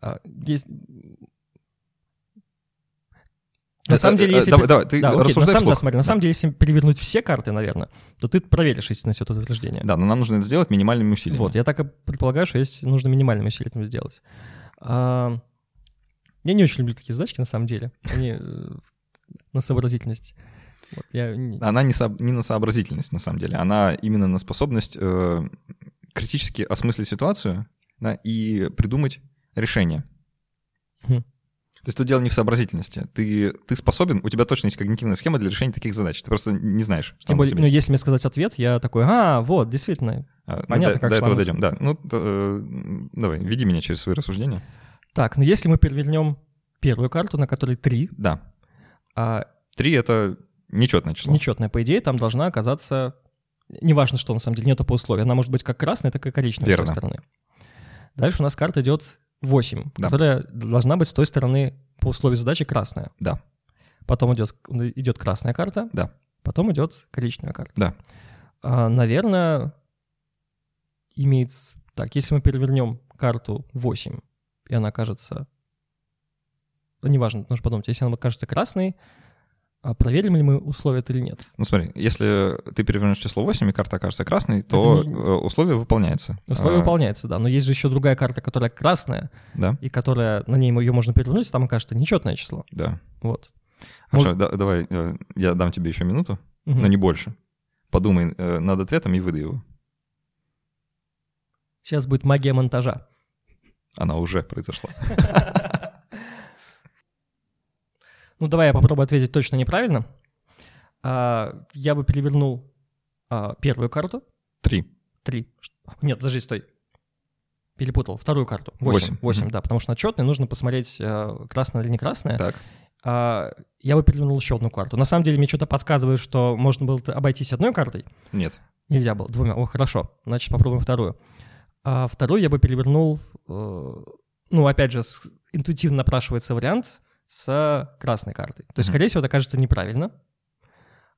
А, есть на самом деле, если... Давай, давай, ты да, окей, на самом, да, смотри, на самом деле, если перевернуть все карты, наверное, то ты проверишь, если несет утверждение. Да, но нам нужно это сделать минимальными усилиями. Вот, я так и предполагаю, что если нужно минимальными усилиями сделать. А... Я не очень люблю такие задачки, на самом деле. Они э, на сообразительность. Вот, я... Она не, со... не на сообразительность, на самом деле. Она именно на способность э, критически осмыслить ситуацию да, и придумать решение. Хм. То есть тут дело не в сообразительности. Ты, ты способен, у тебя точно есть когнитивная схема для решения таких задач. Ты просто не знаешь. Тем более, ну, если мне сказать ответ, я такой, а, вот, действительно. А, Понятно, ну, как До этого дойдем, да. Ну, то, э, давай, веди меня через свои рассуждения. Так, ну если мы перевернем первую карту, на которой три. Да. А, три — это нечетное число. Нечетное, по идее, там должна оказаться... Неважно, что на самом деле, нету по условию. Она может быть как красная, так и коричневая Верно. с той стороны. Дальше у нас карта идет 8, да. которая должна быть с той стороны по условию задачи красная. Да. Потом идет, идет красная карта. Да. Потом идет коричневая карта. Да. А, наверное, имеет... Так, если мы перевернем карту 8, и она кажется... Неважно, нужно подумать. Если она кажется красной, а проверим ли мы условия или нет? Ну смотри, если ты перевернешь число 8, и карта окажется красной, то не... Э, условие выполняется. Условие а... выполняется, да. Но есть же еще другая карта, которая красная, да. и которая, на ней ее можно перевернуть, там окажется нечетное число. Да. Вот. Хорошо, Может... да, давай, э, я дам тебе еще минуту, угу. но не больше. Подумай э, над ответом и выдай его. Сейчас будет магия монтажа. Она уже произошла. Ну, давай я попробую ответить точно неправильно. А, я бы перевернул а, первую карту. Три. Три. Нет, подожди, стой. Перепутал. Вторую карту. Восемь. Восемь, да, потому что на четной нужно посмотреть, а, красная или не красная. Так. А, я бы перевернул еще одну карту. На самом деле мне что-то подсказывает, что можно было обойтись одной картой. Нет. Нельзя было. Двумя. О, хорошо. Значит, попробуем вторую. А вторую я бы перевернул... Э, ну, опять же, интуитивно напрашивается вариант с красной картой. То есть, mm-hmm. скорее всего, это кажется неправильно.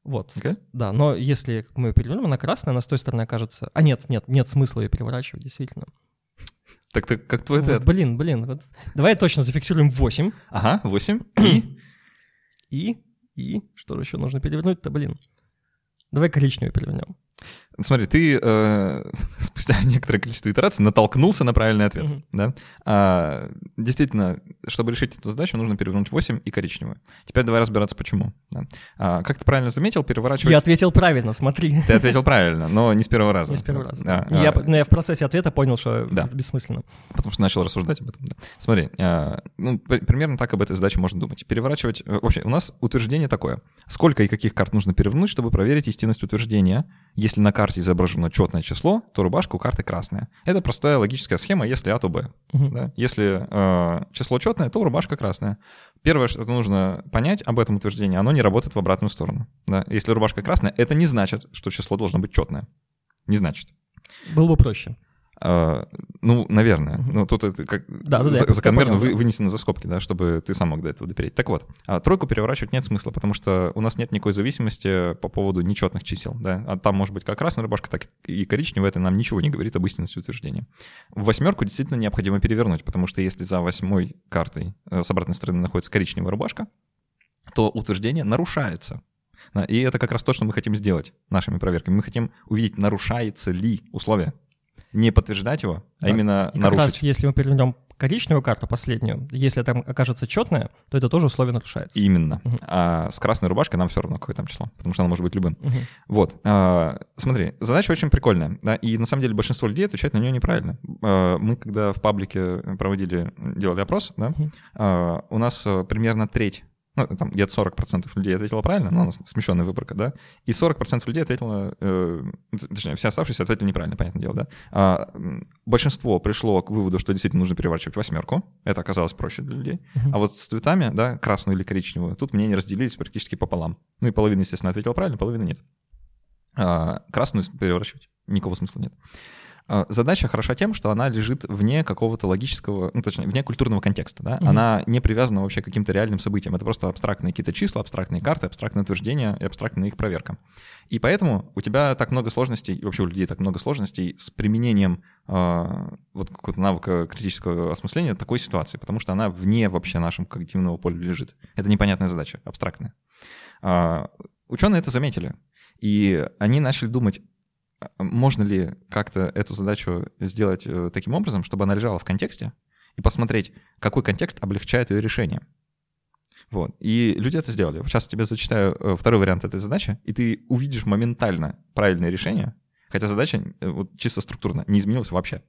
Вот. Okay. Да, но если мы ее перевернем, она красная, она с той стороны окажется... А нет, нет, нет смысла ее переворачивать, действительно. Так ты как твой ответ? Вот, блин, блин. Вот. Давай точно зафиксируем 8. Ага, 8. И? И? И? Что же еще нужно перевернуть-то, блин? Давай коричневую перевернем. Смотри, ты э, спустя некоторое количество итераций натолкнулся на правильный ответ. Mm-hmm. Да? А, действительно, чтобы решить эту задачу, нужно перевернуть 8 и коричневую. Теперь давай разбираться, почему. Да? А, как ты правильно заметил, переворачивать... Я ответил правильно, смотри. Ты ответил правильно, но не с первого раза. Не с первого раза. Да. Я, а... Но я в процессе ответа понял, что да. это бессмысленно. Потому что начал рассуждать об этом. Да. Смотри, а, ну, примерно так об этой задаче можно думать. Переворачивать... Э, вообще, у нас утверждение такое. Сколько и каких карт нужно перевернуть, чтобы проверить истинность утверждения, если на карте изображено четное число, то рубашка у карты красная. Это простая логическая схема, если А, то Б. Угу. Да? Если э, число четное, то рубашка красная. Первое, что нужно понять об этом утверждении, оно не работает в обратную сторону. Да? Если рубашка красная, это не значит, что число должно быть четное. Не значит. Было бы проще. А, ну, наверное. Uh-huh. Ну, тут это как да, да, за, закономерно вы, вынесено за скобки, да, чтобы ты сам мог до этого допереть. Так вот, а тройку переворачивать нет смысла, потому что у нас нет никакой зависимости по поводу нечетных чисел, да. А там может быть как красная рубашка, так и коричневая, это нам ничего не говорит об истинности утверждения. Восьмерку действительно необходимо перевернуть, потому что если за восьмой картой э, с обратной стороны находится коричневая рубашка, то утверждение нарушается. И это как раз то, что мы хотим сделать нашими проверками. Мы хотим увидеть, нарушается ли условие не подтверждать его, а да. именно и нарушить. Как раз если мы перевернем коричневую карту последнюю, если там окажется четная, то это тоже условие нарушается. Именно. Угу. А с красной рубашкой нам все равно какое там число, потому что она может быть любым. Угу. Вот. А, смотри, задача очень прикольная, да, и на самом деле большинство людей отвечает на нее неправильно. А, мы когда в паблике проводили, делали опрос, да, угу. а, у нас э, примерно треть ну, там где-то 40% людей ответило правильно, ну, у нас смещенная выборка, да, и 40% людей ответило, э, точнее, все оставшиеся ответили неправильно, понятное дело, да. А, большинство пришло к выводу, что действительно нужно переворачивать восьмерку, это оказалось проще для людей, uh-huh. а вот с цветами, да, красную или коричневую, тут мнения разделились практически пополам. Ну и половина, естественно, ответила правильно, половина нет. А, красную переворачивать никакого смысла нет. А, задача хороша тем, что она лежит вне какого-то логического, ну, точнее, вне культурного контекста, да? Угу. Она не привязана вообще к каким-то реальным событиям. Это просто абстрактные какие-то числа, абстрактные карты, абстрактные утверждения и абстрактная их проверка. И поэтому у тебя так много сложностей, и вообще у людей так много сложностей с применением э, вот какого-то навыка критического осмысления такой ситуации, потому что она вне вообще нашего когнитивного поля лежит. Это непонятная задача, абстрактная. Э, ученые это заметили, и они начали думать, можно ли как-то эту задачу сделать э, таким образом, чтобы она лежала в контексте, и посмотреть, какой контекст облегчает ее решение. Вот. И люди это сделали. Сейчас тебе зачитаю э, второй вариант этой задачи, и ты увидишь моментально правильное решение, хотя задача э, вот, чисто структурно не изменилась вообще.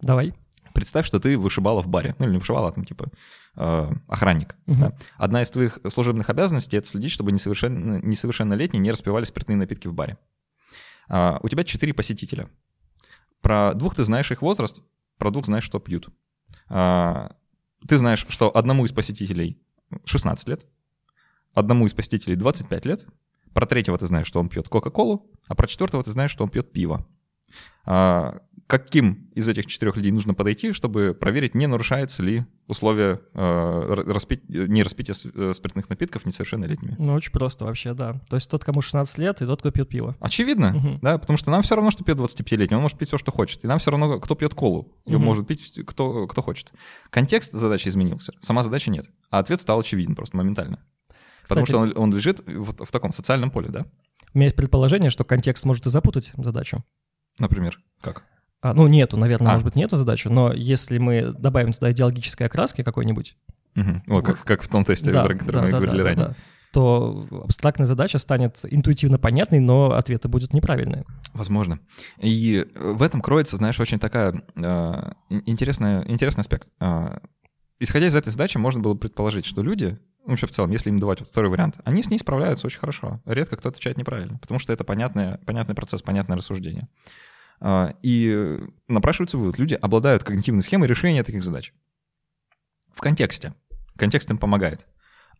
Давай. Представь, что ты вышибала в баре. Ну или не вышибала, а там типа э, охранник. Угу. Да? Одна из твоих служебных обязанностей — это следить, чтобы несовершенно, несовершеннолетние не распивали спиртные напитки в баре. А, у тебя четыре посетителя. Про двух ты знаешь их возраст, про двух знаешь, что пьют. А, ты знаешь, что одному из посетителей 16 лет, одному из посетителей 25 лет, про третьего ты знаешь, что он пьет Кока-Колу, а про четвертого ты знаешь, что он пьет пиво. А, каким из этих четырех людей нужно подойти, чтобы проверить, не нарушается ли условия э, распить, не распития э, спиртных напитков несовершеннолетними. Ну, очень просто вообще, да. То есть тот, кому 16 лет, и тот, кто пьет пиво. Очевидно, угу. да, потому что нам все равно, что пьет 25-летний, он может пить все, что хочет. И нам все равно, кто пьет колу, ее угу. может пить кто, кто хочет. Контекст задачи изменился, сама задача нет. А ответ стал очевиден просто моментально. Кстати, потому что он, он лежит в, в таком социальном поле, да? У меня есть предположение, что контекст может и запутать задачу. Например, как? А, ну, нету, наверное, а. может быть, нету задачи, но если мы добавим туда идеологической окраски какой-нибудь... Угу. О, как, как в том тесте, да, про который да, мы да, говорили да, ранее. Да, то абстрактная задача станет интуитивно понятной, но ответы будут неправильные. Возможно. И в этом кроется, знаешь, очень такая э, интересная, интересный аспект. Э, исходя из этой задачи, можно было предположить, что люди, вообще в целом, если им давать вот второй вариант, они с ней справляются очень хорошо. Редко кто отвечает неправильно, потому что это понятный, понятный процесс, понятное рассуждение. А, и напрашивается вывод. Люди обладают когнитивной схемой решения таких задач. В контексте. Контекст им помогает.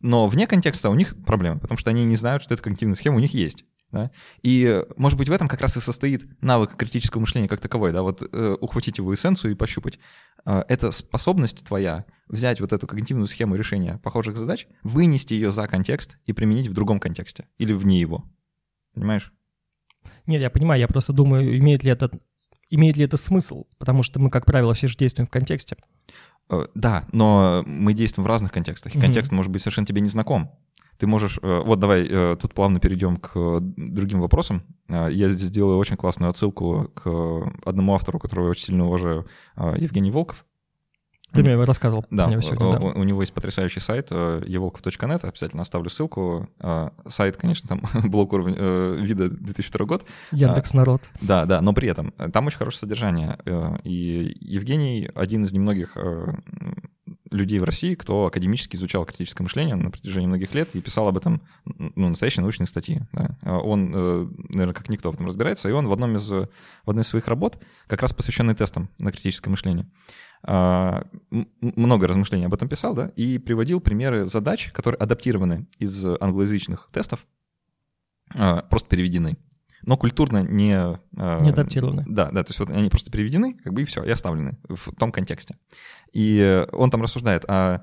Но вне контекста у них проблемы, потому что они не знают, что эта когнитивная схема у них есть. Да? И, может быть, в этом как раз и состоит навык критического мышления как таковой, да, вот э, ухватить его эссенцию и пощупать. Э, это способность твоя взять вот эту когнитивную схему решения похожих задач, вынести ее за контекст и применить в другом контексте или вне его. Понимаешь? Нет, я понимаю, я просто думаю, имеет ли это, имеет ли это смысл, потому что мы, как правило, все же действуем в контексте. Э, да, но мы действуем в разных контекстах, и mm-hmm. контекст может быть совершенно тебе не знаком. Ты можешь... Э, вот давай э, тут плавно перейдем к другим вопросам. Я здесь сделаю очень классную отсылку к одному автору, которого я очень сильно уважаю, Евгений Волков. Ты мне рассказывал. Да, мне сегодня, да. У, у него есть потрясающий сайт evolkov.net, э, обязательно оставлю ссылку. Э, сайт, конечно, там блок уровня э, вида 2002 год. Яндекс Народ. Да, да, но при этом там очень хорошее содержание. И Евгений один из немногих людей в России, кто академически изучал критическое мышление на протяжении многих лет и писал об этом ну, настоящие научные статьи. Да. Он, наверное, как никто в этом разбирается, и он в, одном из, в одной из своих работ, как раз посвященный тестам на критическое мышление, а, много размышлений об этом писал, да, и приводил примеры задач, которые адаптированы из англоязычных тестов, а, просто переведены, но культурно не... А, не адаптированы. Да, да, то есть вот они просто переведены, как бы и все, и оставлены в том контексте. И он там рассуждает, а,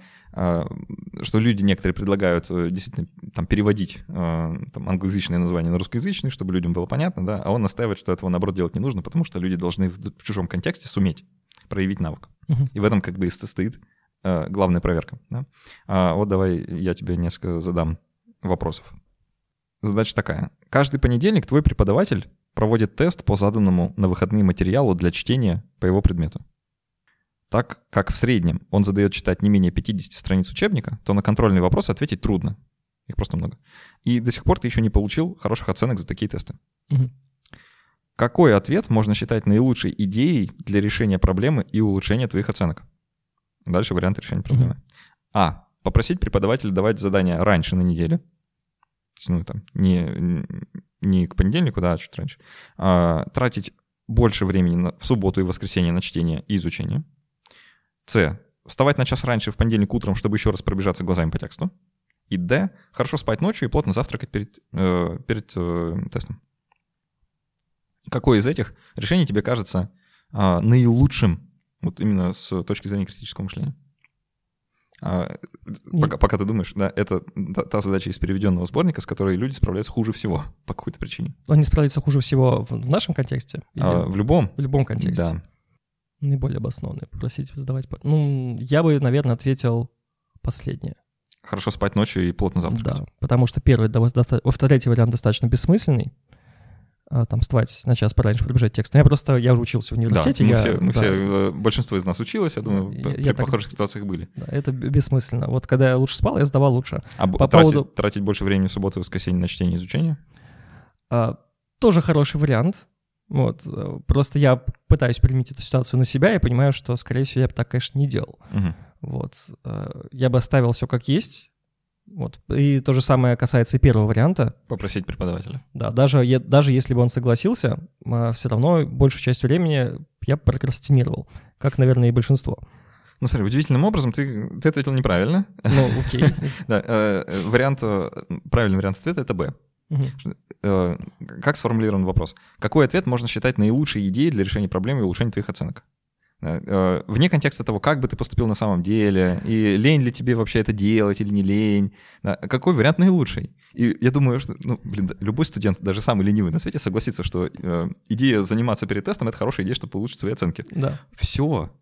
что люди некоторые предлагают э, действительно там переводить там, англоязычные названия на русскоязычные, чтобы людям было понятно, да, а он настаивает, что этого, наоборот, делать не нужно, потому что люди должны в чужом контексте суметь проявить навык. Угу. И в этом как бы и состоит э, главная проверка. Да? А вот давай я тебе несколько задам вопросов. Задача такая. Каждый понедельник твой преподаватель проводит тест по заданному на выходные материалу для чтения по его предмету. Так как в среднем он задает читать не менее 50 страниц учебника, то на контрольные вопросы ответить трудно. Их просто много. И до сих пор ты еще не получил хороших оценок за такие тесты. Угу. Какой ответ можно считать наилучшей идеей для решения проблемы и улучшения твоих оценок? Дальше варианты решения проблемы. Mm-hmm. А. Попросить преподавателя давать задания раньше на неделе. Ну, там, не, не к понедельнику, да, а чуть раньше. А, тратить больше времени на, в субботу и воскресенье на чтение и изучение. С. Вставать на час раньше в понедельник утром, чтобы еще раз пробежаться глазами по тексту. И Д. Хорошо спать ночью и плотно завтракать перед, э, перед э, тестом. Какое из этих решений тебе кажется а, наилучшим, вот именно с точки зрения критического мышления? А, пока, пока ты думаешь, да, это та, задача из переведенного сборника, с которой люди справляются хуже всего по какой-то причине. Они справляются хуже всего в, нашем контексте? А, в любом. В любом контексте. Да. Наиболее обоснованные. Попросить задавать. Ну, я бы, наверное, ответил последнее. Хорошо спать ночью и плотно завтракать. Да, потому что первый, третий вариант достаточно бессмысленный. А, там вставать на час пораньше пробежать текст. Я просто, я уже учился в университете. Да, мы я, все, мы да. все, э, большинство из нас училось, я думаю, я, при я похожих так, ситуациях были. Да, это бессмысленно. Вот когда я лучше спал, я сдавал лучше. А По тратить, поводу... тратить больше времени в субботу и воскресенье на чтение и изучение? А, тоже хороший вариант. Вот. Э, просто я пытаюсь применить эту ситуацию на себя и понимаю, что, скорее всего, я бы так, конечно, не делал. Угу. Вот. Э, я бы оставил все как есть, вот. И то же самое касается и первого варианта. Попросить преподавателя. Да, даже, даже если бы он согласился, а, все равно большую часть времени я прокрастинировал, как, наверное, и большинство. Ну, смотри, удивительным образом ты, ты ответил неправильно. Ну, окей. Да, э, вариант, э, правильный вариант ответа — это «Б». Э, как сформулирован вопрос? Какой ответ можно считать наилучшей идеей для решения проблемы и улучшения твоих оценок? Э, вне контекста того, как бы ты поступил на самом деле, и лень ли тебе вообще это делать или не лень, да, какой вариант наилучший. И я думаю, что, ну, блин, любой студент, даже самый ленивый на свете, согласится, что э, идея заниматься перед тестом — это хорошая идея, чтобы улучшить свои оценки. Да. Все.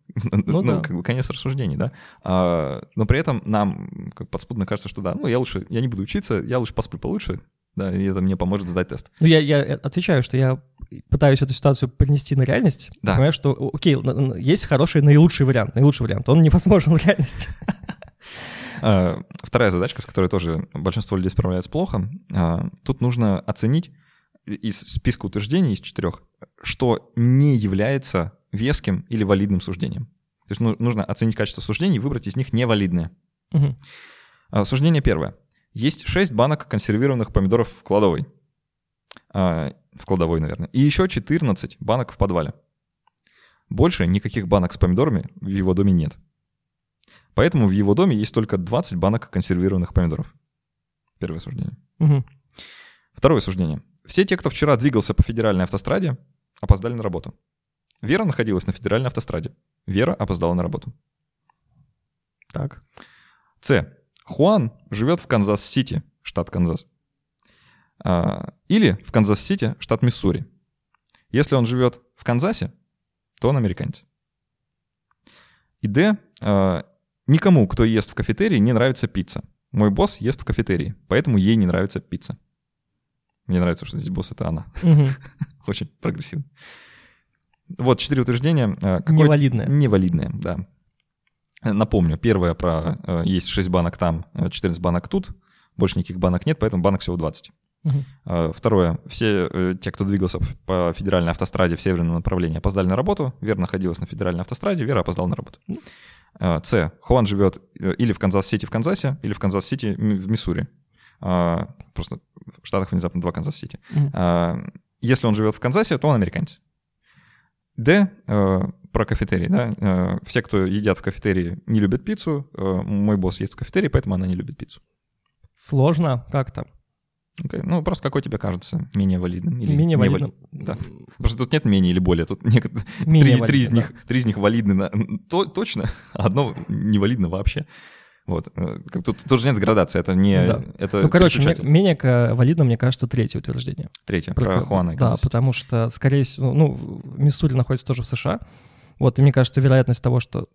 Ну, ну да. как бы конец рассуждений, да. А, но при этом нам как подспудно кажется, что да, ну, я лучше, я не буду учиться, я лучше посплю получше, да, и это мне поможет сдать тест. Ну, я, я отвечаю, что я пытаюсь эту ситуацию принести на реальность, да. понимаю, что, окей, есть хороший наилучший вариант, наилучший вариант, он невозможен в реальности. А, вторая задачка, с которой тоже большинство людей справляется плохо, а, тут нужно оценить из списка утверждений, из четырех, что не является веским или валидным суждением. То есть ну, нужно оценить качество суждений и выбрать из них невалидные. Угу. Суждение первое. Есть 6 банок консервированных помидоров в кладовой. В кладовой, наверное. И еще 14 банок в подвале. Больше никаких банок с помидорами в его доме нет. Поэтому в его доме есть только 20 банок консервированных помидоров. Первое суждение. Угу. Второе суждение. Все те, кто вчера двигался по федеральной автостраде, опоздали на работу. Вера находилась на федеральной автостраде. Вера опоздала на работу. Так. С. Хуан живет в Канзас-Сити, штат Канзас. А, или в Канзас-Сити, штат Миссури. Если он живет в Канзасе, то он американец. И Д. А, никому, кто ест в кафетерии, не нравится пицца. Мой босс ест в кафетерии, поэтому ей не нравится пицца. Мне нравится, что здесь босс — это она. Очень прогрессивно. Вот четыре утверждения. А, какое... Невалидное. Невалидное, да. Напомню, первое про э, есть 6 банок там, 14 э, банок тут, больше никаких банок нет, поэтому банок всего 20. Угу. Второе. Все э, те, кто двигался по федеральной автостраде в северном направлении, опоздали на работу. Вера находилась на федеральной автостраде, Вера опоздала на работу. С. Хуан живет или в Канзас-Сити в Канзасе, или в Канзас-Сити в Миссури. Просто в Штатах внезапно два Канзас-Сити. Угу. Если он живет в Канзасе, то он американец. Д про кафетерий, да, э, все, кто едят в кафетерии, не любят пиццу, э, мой босс ест в кафетерии, поэтому она не любит пиццу. Сложно как-то. Okay. Ну, просто какой тебе кажется менее валидным? Или менее валидным. Вали... Да. Просто тут нет менее или более, тут нет... менее три, валидным, три, из них, да. три из них валидны на... то, точно, а одно невалидно вообще. Вот. Э, тут тоже нет градации, это не... Да. Это ну, короче, мне, менее валидно, мне кажется, третье утверждение. Третье, про, про Хуана. Да, потому что, скорее всего, ну, Миссури находится тоже в США, вот, и мне кажется, вероятность того, что...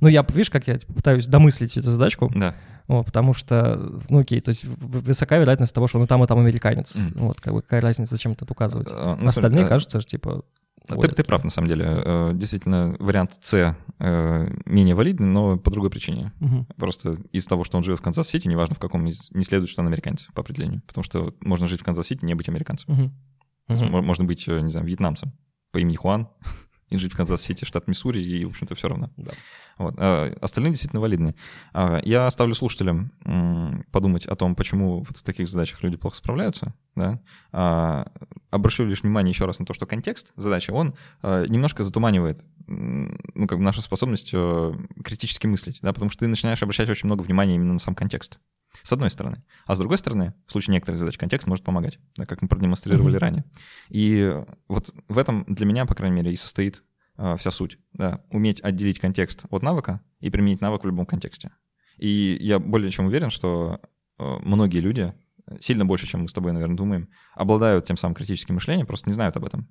Ну, я, видишь, как я типа, пытаюсь домыслить эту задачку. Да. Вот, потому что, ну окей, то есть высока вероятность того, что он и там, и там американец. Mm. Вот, как бы какая разница, зачем это указывать. А, ну, Остальные, смотри, кажется, типа... Ты, ты прав, на самом деле. Э, действительно, вариант С э, менее валидный, но по другой причине. Угу. Просто из того, что он живет в Канзас-Сити, неважно в каком, не следует, что он американец по определению. Потому что можно жить в Канзас-Сити, не быть американцем. Угу. Угу. Можно быть, э, не знаю, вьетнамцем по имени Хуан, и жить в Канзас-Сити, штат Миссури, и, в общем-то, все равно. Да. Вот. А остальные действительно валидные. А, я оставлю слушателям подумать о том, почему вот в таких задачах люди плохо справляются. Да? А, обращу лишь внимание еще раз на то, что контекст задачи, он немножко затуманивает ну, как бы нашу способность э, критически мыслить, да, потому что ты начинаешь обращать очень много внимания именно на сам контекст. С одной стороны. А с другой стороны, в случае некоторых задач контекст может помогать, да, как мы продемонстрировали mm-hmm. ранее. И вот в этом для меня, по крайней мере, и состоит э, вся суть. Да? Уметь отделить контекст от навыка и применить навык в любом контексте. И я более чем уверен, что э, многие люди, сильно больше, чем мы с тобой, наверное, думаем, обладают тем самым критическим мышлением, просто не знают об этом.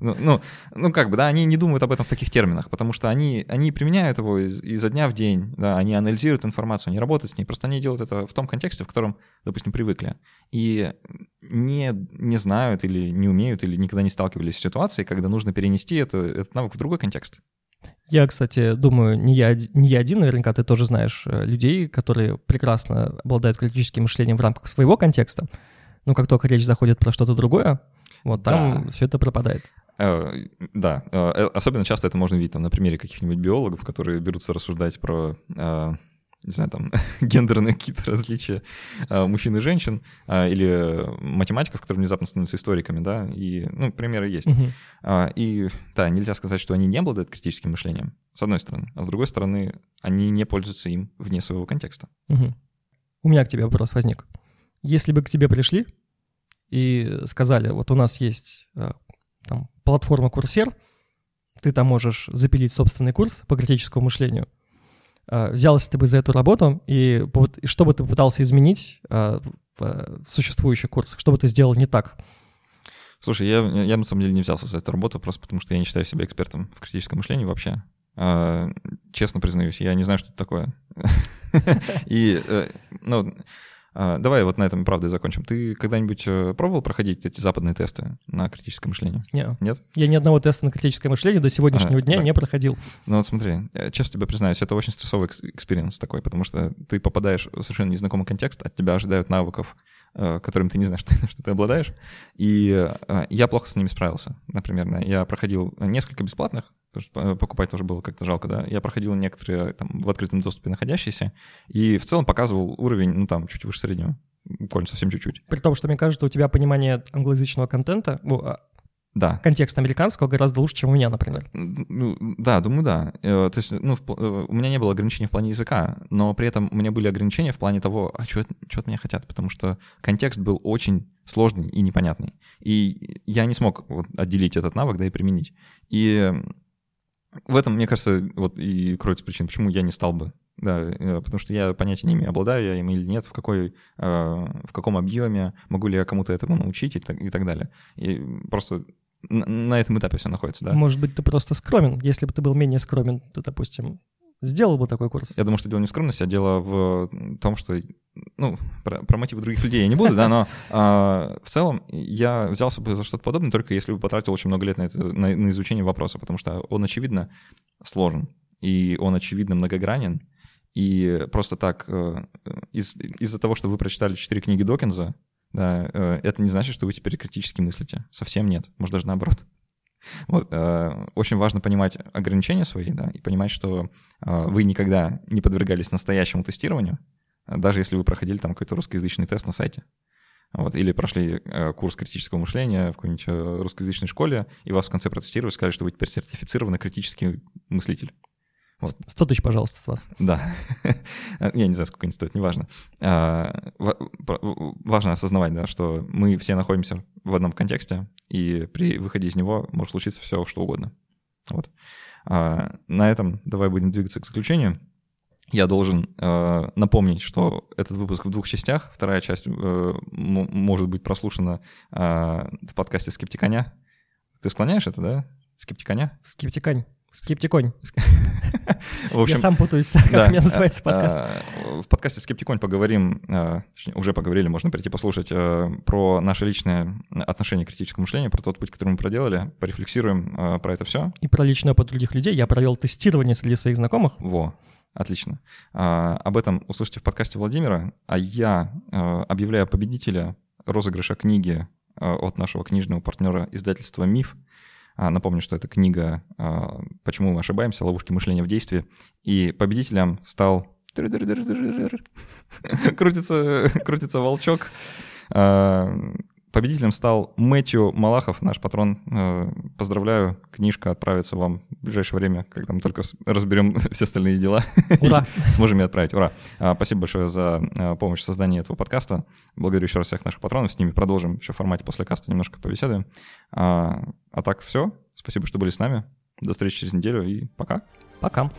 Ну, ну, ну, как бы, да, они не думают об этом в таких терминах, потому что они, они применяют его из, изо дня в день, да, они анализируют информацию, они работают с ней, просто они делают это в том контексте, в котором, допустим, привыкли. И не, не знают или не умеют, или никогда не сталкивались с ситуацией, когда нужно перенести это, этот навык в другой контекст. Я, кстати, думаю, не я, не я один, наверняка ты тоже знаешь э, людей, которые прекрасно обладают критическим мышлением в рамках своего контекста, но как только речь заходит про что-то другое, вот там да. все это пропадает. Э, да, э, особенно часто это можно видеть там, на примере каких-нибудь биологов, которые берутся рассуждать про э, не знаю, там, гендерные какие-то различия мужчин и женщин, или математиков, которые внезапно становятся историками, да, и, ну, примеры есть. Uh-huh. И, да, нельзя сказать, что они не обладают критическим мышлением, с одной стороны, а с другой стороны, они не пользуются им вне своего контекста. Uh-huh. У меня к тебе вопрос возник. Если бы к тебе пришли и сказали, вот у нас есть там, платформа Курсер, ты там можешь запилить собственный курс по критическому мышлению. А, взялся ты бы за эту работу, и, и что бы ты попытался изменить а, в существующий курс? Что бы ты сделал не так? Слушай, я, я на самом деле не взялся за эту работу, просто потому что я не считаю себя экспертом в критическом мышлении вообще. А, честно признаюсь, я не знаю, что это такое. И, э, ну, давай вот на этом, правда, и закончим. Ты когда-нибудь э, пробовал проходить эти западные тесты на критическое мышление? Нет. Нет? Я ни одного теста на критическое мышление до сегодняшнего а, дня да. не проходил. Ну вот смотри, честно тебе признаюсь, это очень стрессовый experience такой, потому что ты попадаешь в совершенно незнакомый контекст, от тебя ожидают навыков, э, которым ты не знаешь, что ты обладаешь. И э, я плохо с ними справился, например. Я проходил несколько бесплатных потому что покупать тоже было как-то жалко, да. Я проходил некоторые там в открытом доступе находящиеся, и в целом показывал уровень, ну, там, чуть выше среднего, буквально совсем чуть-чуть. При том, что мне кажется, у тебя понимание англоязычного контента, а, да. контекст американского гораздо лучше, чем у меня, например. Ну, да, думаю, да. Э, то есть, ну, э, у меня не было ограничений в плане языка, но при этом у меня были ограничения в плане того, а что, что от меня хотят, потому что контекст был очень сложный и непонятный. И я не смог вот, отделить этот навык, да, и применить. И в этом, мне кажется, вот и кроется причина, почему я не стал бы. Да, э, потому что я понятия не имею, обладаю я им или нет, в, какой, э, в каком объеме, могу ли я кому-то этому научить и так, и так далее. И просто на этом этапе все находится, да. Может быть, ты просто скромен. Если бы ты был менее скромен, то, допустим, сделал бы такой курс. Я думаю, что дело не в скромности, а дело в том, что ну, про, про мотивы других людей я не буду, да, но а, в целом я взялся бы за что-то подобное, только если бы потратил очень много лет на, это, на, на изучение вопроса, потому что он, очевидно, сложен, и он, очевидно, многогранен, и просто так э, из, из-за того, что вы прочитали четыре книги Докинза, да, э, это не значит, что вы теперь критически мыслите. Совсем нет. Может, даже наоборот. Вот, э, очень важно понимать ограничения свои, да, и понимать, что э, вы никогда не подвергались настоящему тестированию, даже если вы проходили там какой-то русскоязычный тест на сайте. Вот, или прошли э, курс критического мышления в какой-нибудь э, русскоязычной школе, и вас в конце протестировали, сказали, что вы теперь сертифицированный критический мыслитель. Вот. 100 тысяч, пожалуйста, с вас. Да. Я не знаю, сколько они стоят, неважно. А, важно осознавать, да, что мы все находимся в одном контексте, и при выходе из него может случиться все, что угодно. Вот. А, на этом давай будем двигаться к заключению. Я должен э, напомнить, что этот выпуск в двух частях. Вторая часть э, может быть прослушана э, в подкасте «Скептиканя». Ты склоняешь это, да? «Скептиканя»? «Скептикань». Скептиконь. В общем, Я сам путаюсь, как да, меня называется подкаст. В подкасте «Скептиконь» поговорим, точнее, уже поговорили, можно прийти послушать, про наше личное отношение к критическому мышлению, про тот путь, который мы проделали, порефлексируем про это все. И про личный опыт других людей. Я провел тестирование среди своих знакомых. Во, отлично. Об этом услышите в подкасте Владимира, а я объявляю победителя розыгрыша книги от нашего книжного партнера издательства «Миф», а, напомню, что это книга а, «Почему мы ошибаемся. Ловушки мышления в действии». И победителем стал... крутится, крутится волчок. А, победителем стал Мэтью Малахов, наш патрон. Поздравляю, книжка отправится вам в ближайшее время, когда мы только разберем все остальные дела. Ура! Сможем ее отправить. Ура! Спасибо большое за помощь в создании этого подкаста. Благодарю еще раз всех наших патронов. С ними продолжим еще в формате после каста немножко побеседуем. А так все. Спасибо, что были с нами. До встречи через неделю и пока. Пока.